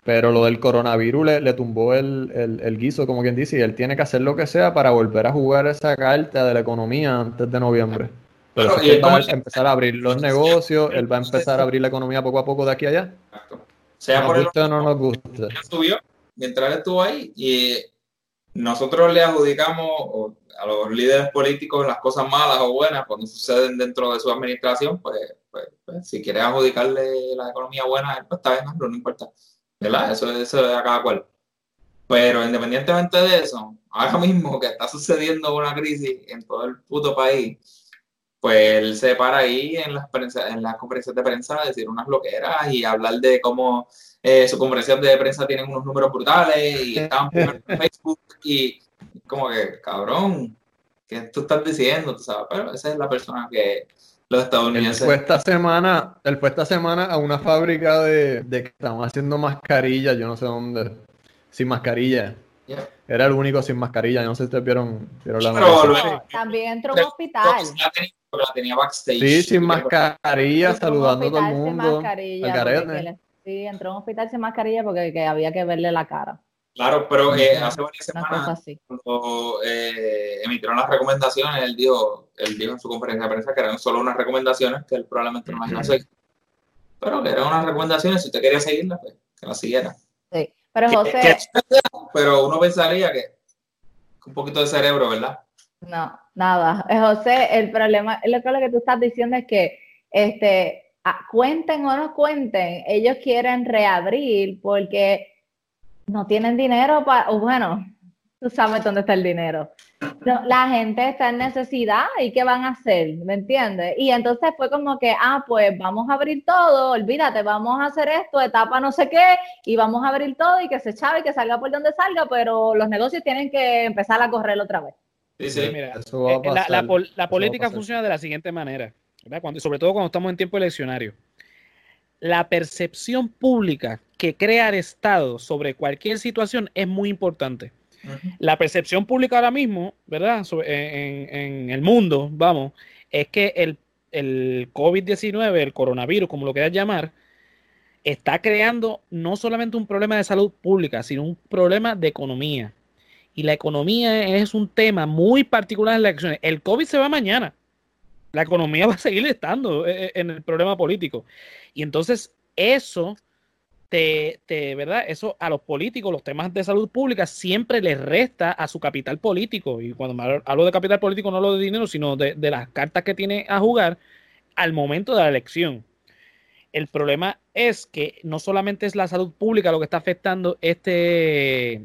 Pero lo del coronavirus le, tumbó el, el, guiso, como quien dice, y él tiene que hacer lo que sea para volver a jugar esa carta de la economía antes de noviembre. Pero él va a empezar a abrir los negocios, él va a empezar a abrir la economía poco a poco de aquí a allá. Exacto. Sea por guste o no nos gusta. Subió mientras él estuvo ahí y nosotros le adjudicamos a los líderes políticos las cosas malas o buenas cuando suceden dentro de su administración, pues, pues, pues si quiere adjudicarle la economía buena, pues está bien, no importa. ¿Verdad? Eso, eso es a cada cual. Pero independientemente de eso, ahora mismo que está sucediendo una crisis en todo el puto país, pues él se para ahí en las, en las conferencias de prensa a decir unas loqueras y hablar de cómo eh, sus conferencias de prensa tienen unos números brutales y están en Facebook y como que, cabrón, ¿qué tú estás diciendo? ¿Tú sabes? Pero esa es la persona que los estadounidenses... Él fue esta semana, él fue esta semana a una fábrica de, de que estaban haciendo mascarillas, yo no sé dónde, sin mascarilla. Era el único sin mascarilla, no sé si ustedes vieron, vieron la También entró a un hospital la tenía backstage. Sí, sin mascarilla, saludando a todo el mundo. sí, entró en un hospital sin mascarilla porque había que verle la cara. Claro, pero eh, hace varias semanas, cuando eh, emitieron las recomendaciones, él dijo, él dijo en su conferencia de prensa que eran solo unas recomendaciones, que él probablemente no las iba a seguir. Pero que eran unas recomendaciones, si usted quería seguirlas, pues que las siguiera. Sí, pero José... pero uno pensaría que un poquito de cerebro, ¿verdad? No, nada. Eh, José, el problema, lo que, lo que tú estás diciendo es que, este, cuenten o no cuenten, ellos quieren reabrir porque no tienen dinero para, bueno, tú sabes dónde está el dinero. la gente está en necesidad y qué van a hacer, ¿me entiendes? Y entonces fue como que, ah, pues vamos a abrir todo, olvídate, vamos a hacer esto, etapa no sé qué, y vamos a abrir todo y que se chave y que salga por donde salga, pero los negocios tienen que empezar a correr otra vez. Sí, sí. Mira, eh, la, política funciona de la siguiente manera, Cuando, sobre todo cuando estamos en tiempo eleccionario. La percepción pública que crea el Estado sobre cualquier situación es muy importante. La percepción pública ahora mismo, ¿verdad? en, el mundo, vamos, es que el, el COVID-19, el coronavirus, como lo quieras llamar, está creando no solamente un problema de salud pública, sino un problema de economía y la economía es un tema muy particular en las elecciones. El COVID se va mañana. La economía va a seguir estando eh, eh, en el problema político. Y entonces eso te, ¿verdad? Eso a los políticos, los temas de salud pública siempre les resta a su capital político. Y cuando hablo de capital político no hablo de dinero, sino de, de las cartas que tiene a jugar al momento de la elección. El problema es que no solamente es la salud pública lo que está afectando este,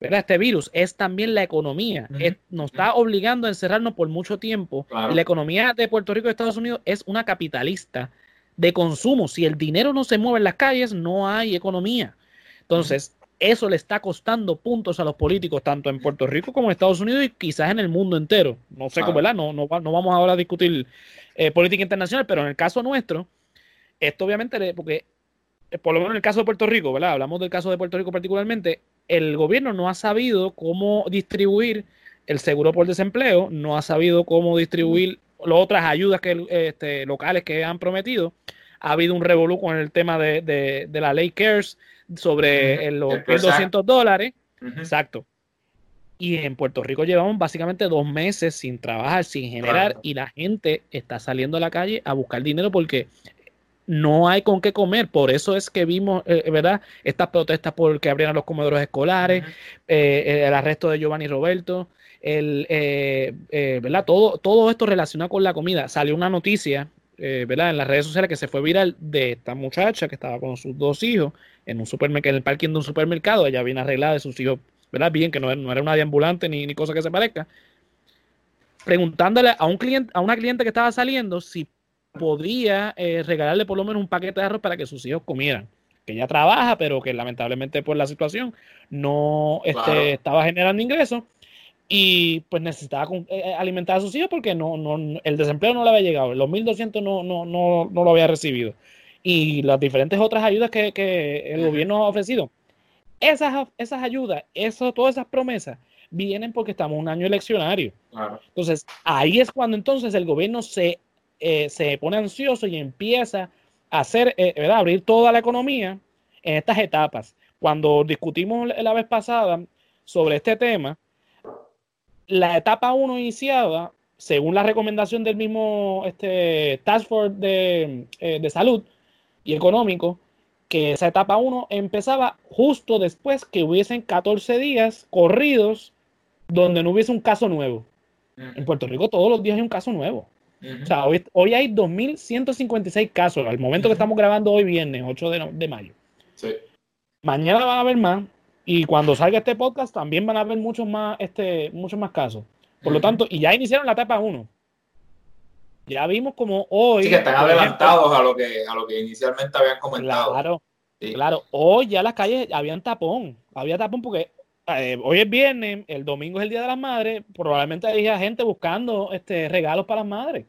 este virus es también la economía. nos está obligando a encerrarnos por mucho tiempo. La economía de Puerto Rico y Estados Unidos es una capitalista de consumo. Si el dinero no se mueve en las calles, no hay economía. Entonces, eso le está costando puntos a los políticos, tanto en Puerto Rico como en Estados Unidos y quizás en el mundo entero. No sé cómo, ¿verdad? No, no, no, vamos ahora a discutir eh, política internacional, pero en el caso nuestro, esto obviamente, porque eh, por lo menos en el caso de Puerto Rico, ¿verdad? Hablamos del caso de Puerto Rico particularmente, el gobierno no ha sabido cómo distribuir el seguro por desempleo, no ha sabido cómo distribuir las otras ayudas que, este, locales que han prometido. Ha habido un revolú con el tema de, la ley CARES sobre los 1.200 dólares. Exacto. Y en Puerto Rico llevamos básicamente dos meses sin trabajar, sin generar, y la gente está saliendo a la calle a buscar dinero porque no hay con qué comer. Por eso es que vimos, eh, ¿verdad? Estas protestas por que abrieran los comedores escolares, eh, el arresto de Giovanni Roberto, el, eh, ¿verdad? Todo, todo esto relacionado con la comida. Salió una noticia eh, ¿verdad? En las redes sociales que se fue viral de esta muchacha que estaba con sus dos hijos en un supermercado, en el parking de un supermercado, ella viene arreglada de sus hijos, ¿verdad? Bien, que no, no era una ambulante ni, ni cosa que se parezca. Preguntándole a un cliente, a una cliente que estaba saliendo si podía eh, regalarle por lo menos un paquete de arroz para que sus hijos comieran. Que ella trabaja, pero que lamentablemente por la situación no este, estaba generando ingresos y pues necesitaba eh, eh, alimentar a sus hijos porque no, no, el desempleo no le había llegado, los 1.200 no, no, no, no lo había recibido. Y las diferentes otras ayudas que, que el gobierno ha ofrecido. Esas, esas ayudas, eso, todas esas promesas vienen porque estamos en un año eleccionario. Entonces, ahí es cuando entonces el gobierno se, eh, se pone ansioso y empieza a hacer, ¿verdad? abrir toda la economía en estas etapas. Cuando discutimos la vez pasada sobre este tema, la etapa 1 iniciada, según la recomendación del mismo este, Task Force de, eh, de Salud y Económico, que esa etapa 1 empezaba justo después que hubiesen 14 días corridos donde no hubiese un caso nuevo. En Puerto Rico todos los días hay un caso nuevo. O sea, hoy, hoy hay 2.156 casos, al momento que estamos grabando hoy viernes, 8 de, de mayo. Sí. Mañana van a haber más y cuando salga este podcast también van a haber muchos más, este, muchos más casos. Por lo tanto, y ya iniciaron la etapa 1. Ya vimos como hoy. Sí, que están adelantados a lo que, a lo que inicialmente habían comentado. Claro, claro. Hoy ya las calles habían tapón. Había tapón porque eh, hoy es viernes, el domingo es el Día de las Madres. Probablemente hay gente buscando este, regalos para las madres.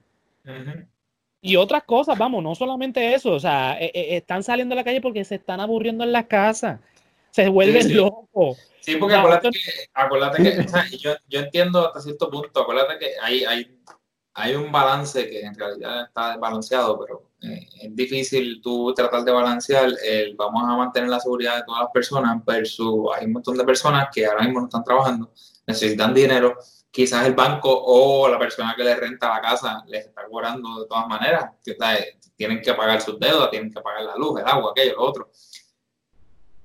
Y otras cosas, vamos, no solamente eso. O sea, eh, eh, están saliendo a la calle porque se están aburriendo en la casa se vuelve loco. Sí, porque acuérdate que, acuérdate que yo, yo, entiendo hasta cierto punto, acuérdate que hay, hay, hay un balance que en realidad está desbalanceado, pero eh, es difícil tú tratar de balancear el vamos a mantener la seguridad de todas las personas versus hay un montón de personas que ahora mismo no están trabajando, necesitan dinero, quizás el banco o la persona que les renta la casa les está cobrando de todas maneras, que tienen que pagar sus deudas, tienen que pagar la luz, el agua, aquello, lo otro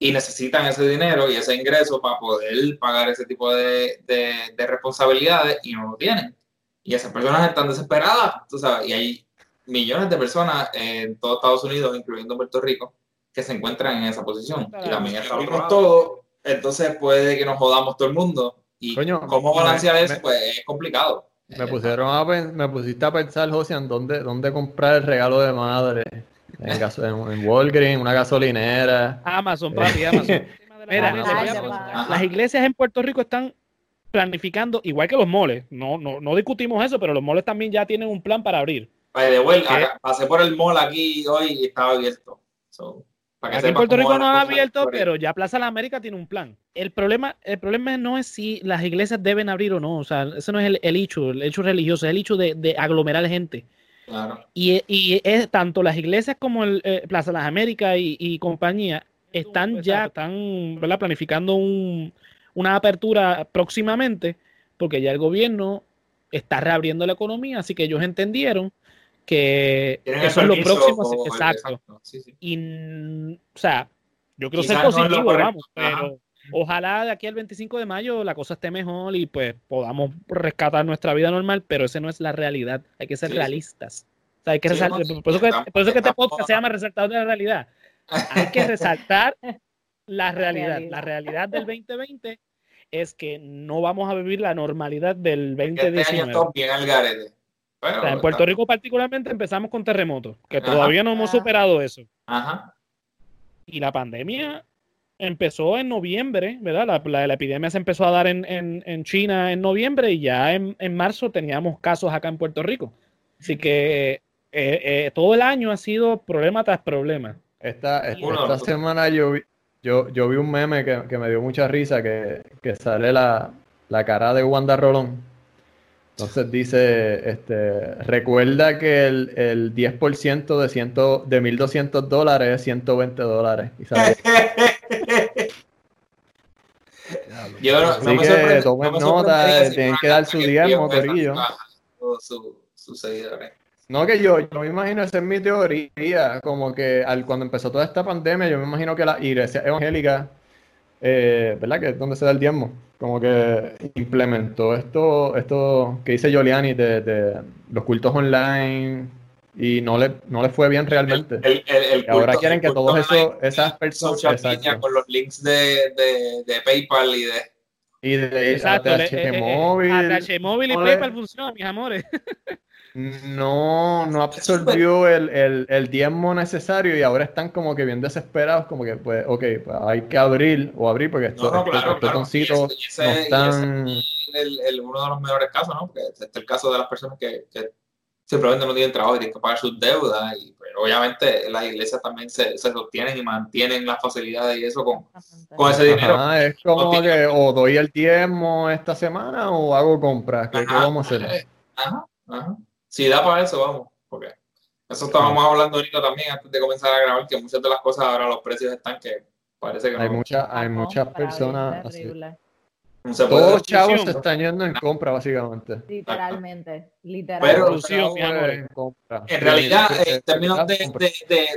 y necesitan ese dinero y ese ingreso para poder pagar ese tipo de, de, responsabilidades y no lo tienen. Y esas personas están desesperadas, tú sabes, y hay millones de personas en todo Estados Unidos, incluyendo Puerto Rico, que se encuentran en esa posición. Y también estamos todos, entonces puede que nos jodamos todo el mundo. Y cómo balancear eso, pues es complicado. Me pusieron a, me pusiste a pensar, José, en dónde, dónde comprar el regalo de madre. En, Walgreens, una gasolinera. Amazon, papi, Amazon. Mira, las iglesias en Puerto Rico están planificando, igual que los moles, no, no, no discutimos eso, pero los moles también ya tienen un plan para abrir. de vuelta, pasé por el mall aquí hoy y estaba abierto. aquí en Puerto Rico no ha abierto, pero ya Plaza de la América tiene un plan. El problema, el problema no es si las iglesias deben abrir o no, o sea, ese no es el, el hecho, el hecho religioso, es el hecho de, de aglomerar gente. Y, es tanto las iglesias como el eh, Plaza de las Américas y, compañía están ya están planificando una apertura próximamente porque ya el gobierno está reabriendo la economía, así que ellos entendieron que eso es lo próximo. Exacto. Y, o sea, yo quiero ser positivo, vamos, pero ojalá de aquí al 25 de mayo la cosa esté mejor y pues podamos rescatar nuestra vida normal, pero esa no es la realidad. Hay que ser realistas. O sea, hay que resaltar, por, eso que, por, eso que, este podcast se llama Resaltador de la Realidad. Hay que resaltar la realidad. La realidad del 2020 es que no vamos a vivir la normalidad del 2019. Este en Puerto Rico particularmente empezamos con terremotos, que todavía no hemos superado eso. Ajá. Y la pandemia empezó en noviembre, ¿verdad? La, la, epidemia se empezó a dar en, en, en China en noviembre y ya en, en, marzo teníamos casos acá en Puerto Rico. Así que eh, eh, todo el año ha sido problema tras problema. Esta, esta, semana yo vi, yo, yo vi un meme que, que me dio mucha risa, que, que sale la, la, cara de Wanda Rolón. Entonces dice, este, recuerda que el, el 10% de, ciento, de 1.200 dólares es 120 dólares. Y sale, Yo no, Así que tomen nota, tienen que dar su diezmo, corillo. Sus su seguidores. No, que yo, yo me imagino, esa es mi teoría, como que al, cuando empezó toda esta pandemia, yo me imagino que la iglesia evangélica, eh, ¿verdad? Que es donde se da el diezmo, como que implementó esto, esto que dice Giuliani de, de los cultos online, y no le, no le fue bien realmente. ahora quieren que todos esos, esas personas... Con los links de, de, de PayPal y de... Y de, Exacto, H móvil y PayPal funcionan, mis amores. no, no absorbió el, el, el, diezmo necesario y ahora están como que bien desesperados, como que pues, ok, pues hay que abrir o abrir porque esto, no, no, claro, claro. no están... el, el, uno de los mejores casos, ¿no? Porque este es el caso de las personas que, que simplemente no tienen trabajo y tienen que pagar sus deudas. Y pues, obviamente las iglesias también se, se, sostienen y mantienen las facilidades y eso con, con ese dinero. es como que o doy el tiempo esta semana o hago compras. ¿Qué, vamos a hacer? Ajá, ajá. Si da para eso, vamos. Porque eso estábamos hablando ahorita también antes de comenzar a grabar, que muchas de las cosas ahora los precios están que parece que hay no. Mucha, hay muchas personas así. Todos los chavos se están yendo en compra, básicamente. Literalmente, literalmente. Pero, en, realidad, en términos de,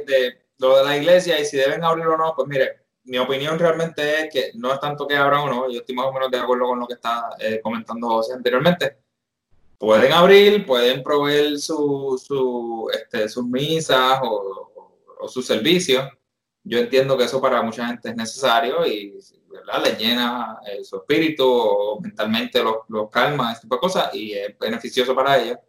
de, lo de la iglesia y si deben abrir o no, pues mire, mi opinión realmente es que no es tanto que abran o no, yo estoy más o menos de acuerdo con lo que está eh, comentando José anteriormente. Pueden abrir, pueden proveer su, su, este, sus misas o, o, sus servicios. Yo entiendo que eso para mucha gente es necesario y ¿verdad? les llena eh, su espíritu o mentalmente los, los calma, este tipo de cosas, y es beneficioso para ellos.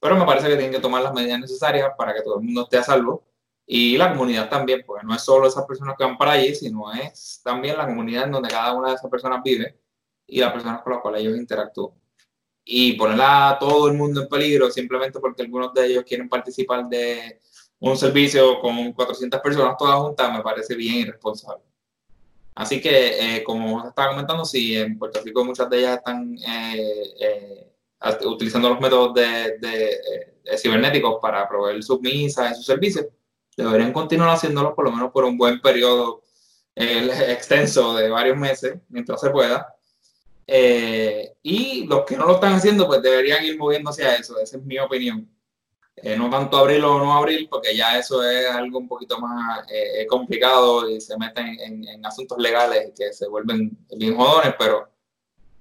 Pero me parece que tienen que tomar las medidas necesarias para que todo el mundo esté a salvo y la comunidad también, porque no es solo esas personas que van para allí, sino es también la comunidad en donde cada una de esas personas vive y las personas con las cuales ellos interactúan. Y poner a todo el mundo en peligro simplemente porque algunos de ellos quieren participar de un servicio con 400 personas todas juntas me parece bien irresponsable. Así que, eh, como estaba comentando, si en Puerto Rico muchas de ellas están eh, eh, utilizando los métodos de, cibernéticos para proveer sus misas y sus servicios, deberían continuar haciéndolo por lo menos por un buen periodo extenso de varios meses, mientras se pueda. Y los que no lo están haciendo, pues deberían ir moviéndose a eso. Esa es mi opinión. Eh, no tanto abril o no abril, porque ya eso es algo un poquito más eh, complicado y se meten en, asuntos legales que se vuelven bien jodones, pero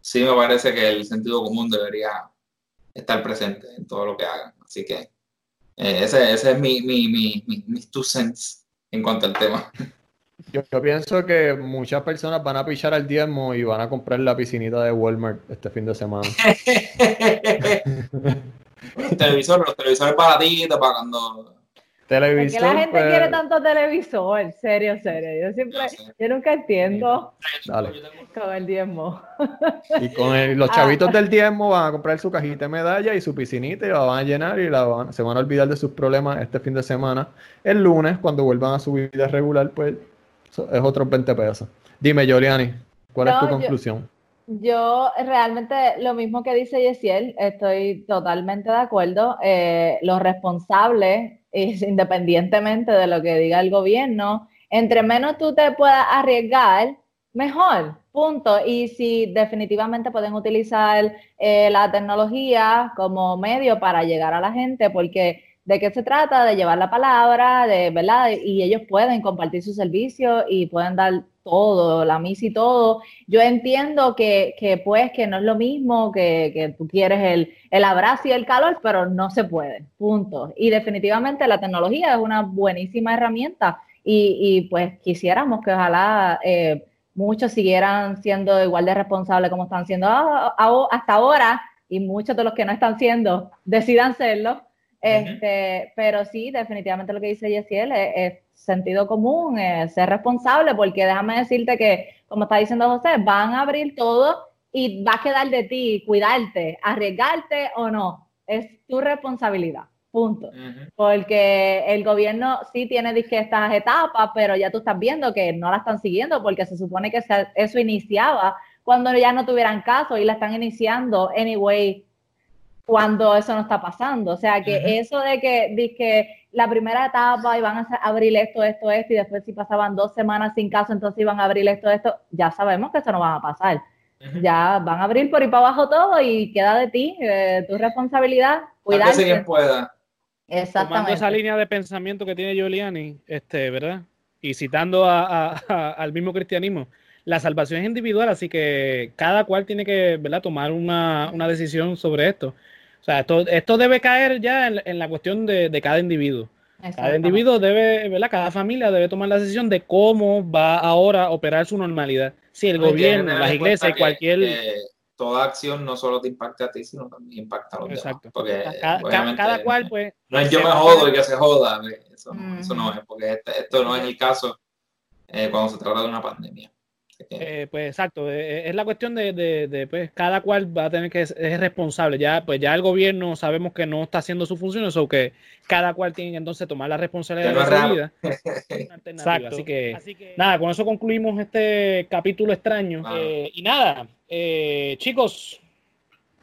sí me parece que el sentido común debería estar presente en todo lo que hagan. Así que eh, ese, ese, es mi, mi, mi, mis two cents en cuanto al tema. Yo, yo, pienso que muchas personas van a pichar al diezmo y van a comprar la piscinita de Walmart este fin de semana. televisor, los televisores baratitos para cuando. Televisor. ¿Por qué la gente pues... quiere tanto televisor? Serio, serio. Yo siempre, yo nunca entiendo. Dale. Con el diezmo. Y con el, los chavitos ah. del diezmo van a comprar su cajita de medalla y su piscinita y la van a llenar y la van, se van a olvidar de sus problemas este fin de semana. El lunes, cuando vuelvan a su vida regular, pues es otros 20 pesos. Dime, Giuliani, ¿cuál es tu conclusión? Yo realmente lo mismo que dice Yesiel, estoy totalmente de acuerdo. Eh, los responsables, independientemente de lo que diga el gobierno, entre menos tú te puedas arriesgar, mejor, punto. Y si definitivamente pueden utilizar eh, la tecnología como medio para llegar a la gente, porque de qué se trata, de llevar la palabra, de verdad, y ellos pueden compartir su servicio y pueden dar todo, la misa y todo. Yo entiendo que, que pues que no es lo mismo, que, que tú quieres el, el, abrazo y el calor, pero no se puede, punto. Y definitivamente la tecnología es una buenísima herramienta y, y pues quisiéramos que ojalá eh, muchos siguieran siendo igual de responsables como están siendo hasta ahora y muchos de los que no están siendo decidan serlo este, Pero sí, definitivamente lo que dice Yesiel es, sentido común, es ser responsable, porque déjame decirte que, como está diciendo José, van a abrir todo y va a quedar de ti cuidarte, arriesgarte o no. Es tu responsabilidad. Punto. Porque el gobierno sí tiene estas etapas, pero ya tú estás viendo que no la están siguiendo porque se supone que eso iniciaba cuando ya no tuvieran caso y la están iniciando anyway cuando eso no está pasando. O sea, que eso de que, de que la primera etapa iban a abrir esto, esto, esto, y después si pasaban dos semanas sin caso, entonces iban a abrir esto, esto, ya sabemos que eso no va a pasar. Ya van a abrir por ahí para abajo todo y queda de ti, eh, tu responsabilidad, cuidarte. quien pueda. Exactamente. Tomando esa línea de pensamiento que tiene Giuliani, este, ¿verdad? Y citando al mismo cristianismo, la salvación es individual, así que cada cual tiene que ¿verdad? tomar una, una decisión sobre esto. O sea, esto, esto debe caer ya en, la cuestión de, de cada individuo. Cada individuo debe, ¿verdad? Cada familia debe tomar la decisión de cómo va ahora a operar su normalidad. Si el gobierno, las iglesias, cualquier... toda acción no solo te impacta a ti, sino también impacta a los Exacto. Porque cada, cual, pues... No es yo me jodo y que se joda. Eso, eso no es, porque este, esto no es el caso eh, cuando se trata de una pandemia. Eh, pues exacto, eh, eh, es la cuestión de, de, pues cada cual va a tener que ser responsable. Ya, pues ya el gobierno sabemos que no está haciendo su función, o que cada cual tiene que entonces tomar la responsabilidad de su vida. exacto. Así que, nada, con eso concluimos este capítulo extraño. Ah. y nada, chicos,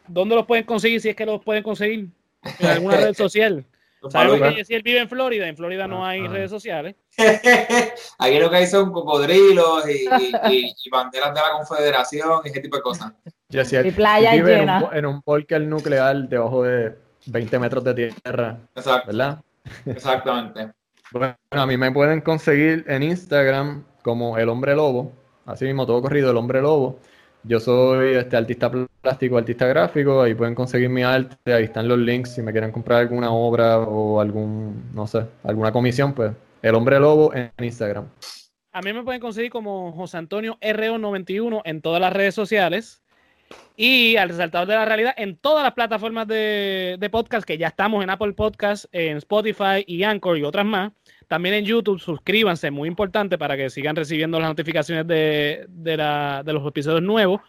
¿dónde los pueden conseguir? Si es que los pueden conseguir en alguna red social. Sabemos que si él vive en Florida, en Florida no hay redes sociales. Aquí lo que hay son cocodrilos y, banderas de la Confederación y ese tipo de cosas. y playa vive llena. En un, en nuclear debajo de 20 metros de tierra. Exacto. ¿Verdad? Exactamente. bueno, a mí me pueden conseguir en Instagram como El Hombre Lobo. Así mismo, todo corrido, El Hombre Lobo. Yo soy este artista plástico, artista gráfico, ahí pueden conseguir mi arte, ahí están los links si me quieren comprar alguna obra o algún, no sé, alguna comisión, pues El Hombre Lobo en Instagram. A mí me pueden conseguir como José Antonio RO91 en todas las redes sociales y al resaltador de la realidad en todas las plataformas de, de podcast que ya estamos en Apple Podcast, en Spotify y Anchor y otras más. También en YouTube, suscríbanse, muy importante para que sigan recibiendo las notificaciones de, los episodios nuevos.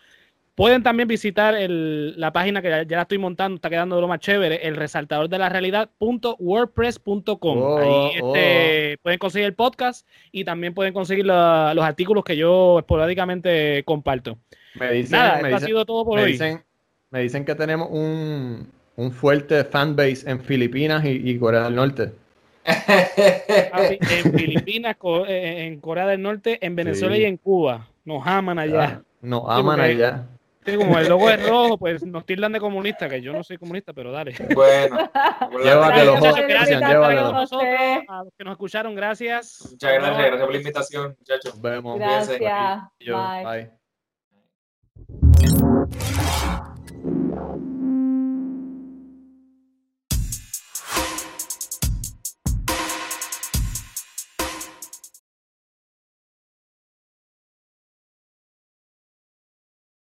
Pueden también visitar la página que ya, la estoy montando, está quedando lo más chévere, el resaltador de la realidad.wordpress.com. Oh, Ahí este, oh. pueden conseguir el podcast y también pueden conseguir los artículos que yo esporádicamente comparto. Me dicen, Nada, ha sido todo por hoy. me dicen que tenemos un, fuerte fanbase en Filipinas y Corea del Norte en Filipinas, eh, en Corea del Norte, en Venezuela y en Cuba. Nos aman allá. nos aman allá. como el logo es rojo, pues nos tildan de comunista, que yo no soy comunista, pero dale. Bueno, llévatelo, gracias, a los que nos escucharon, gracias. Muchas gracias, gracias por la invitación, muchachos. Nos vemos. Gracias. Bye. Bye.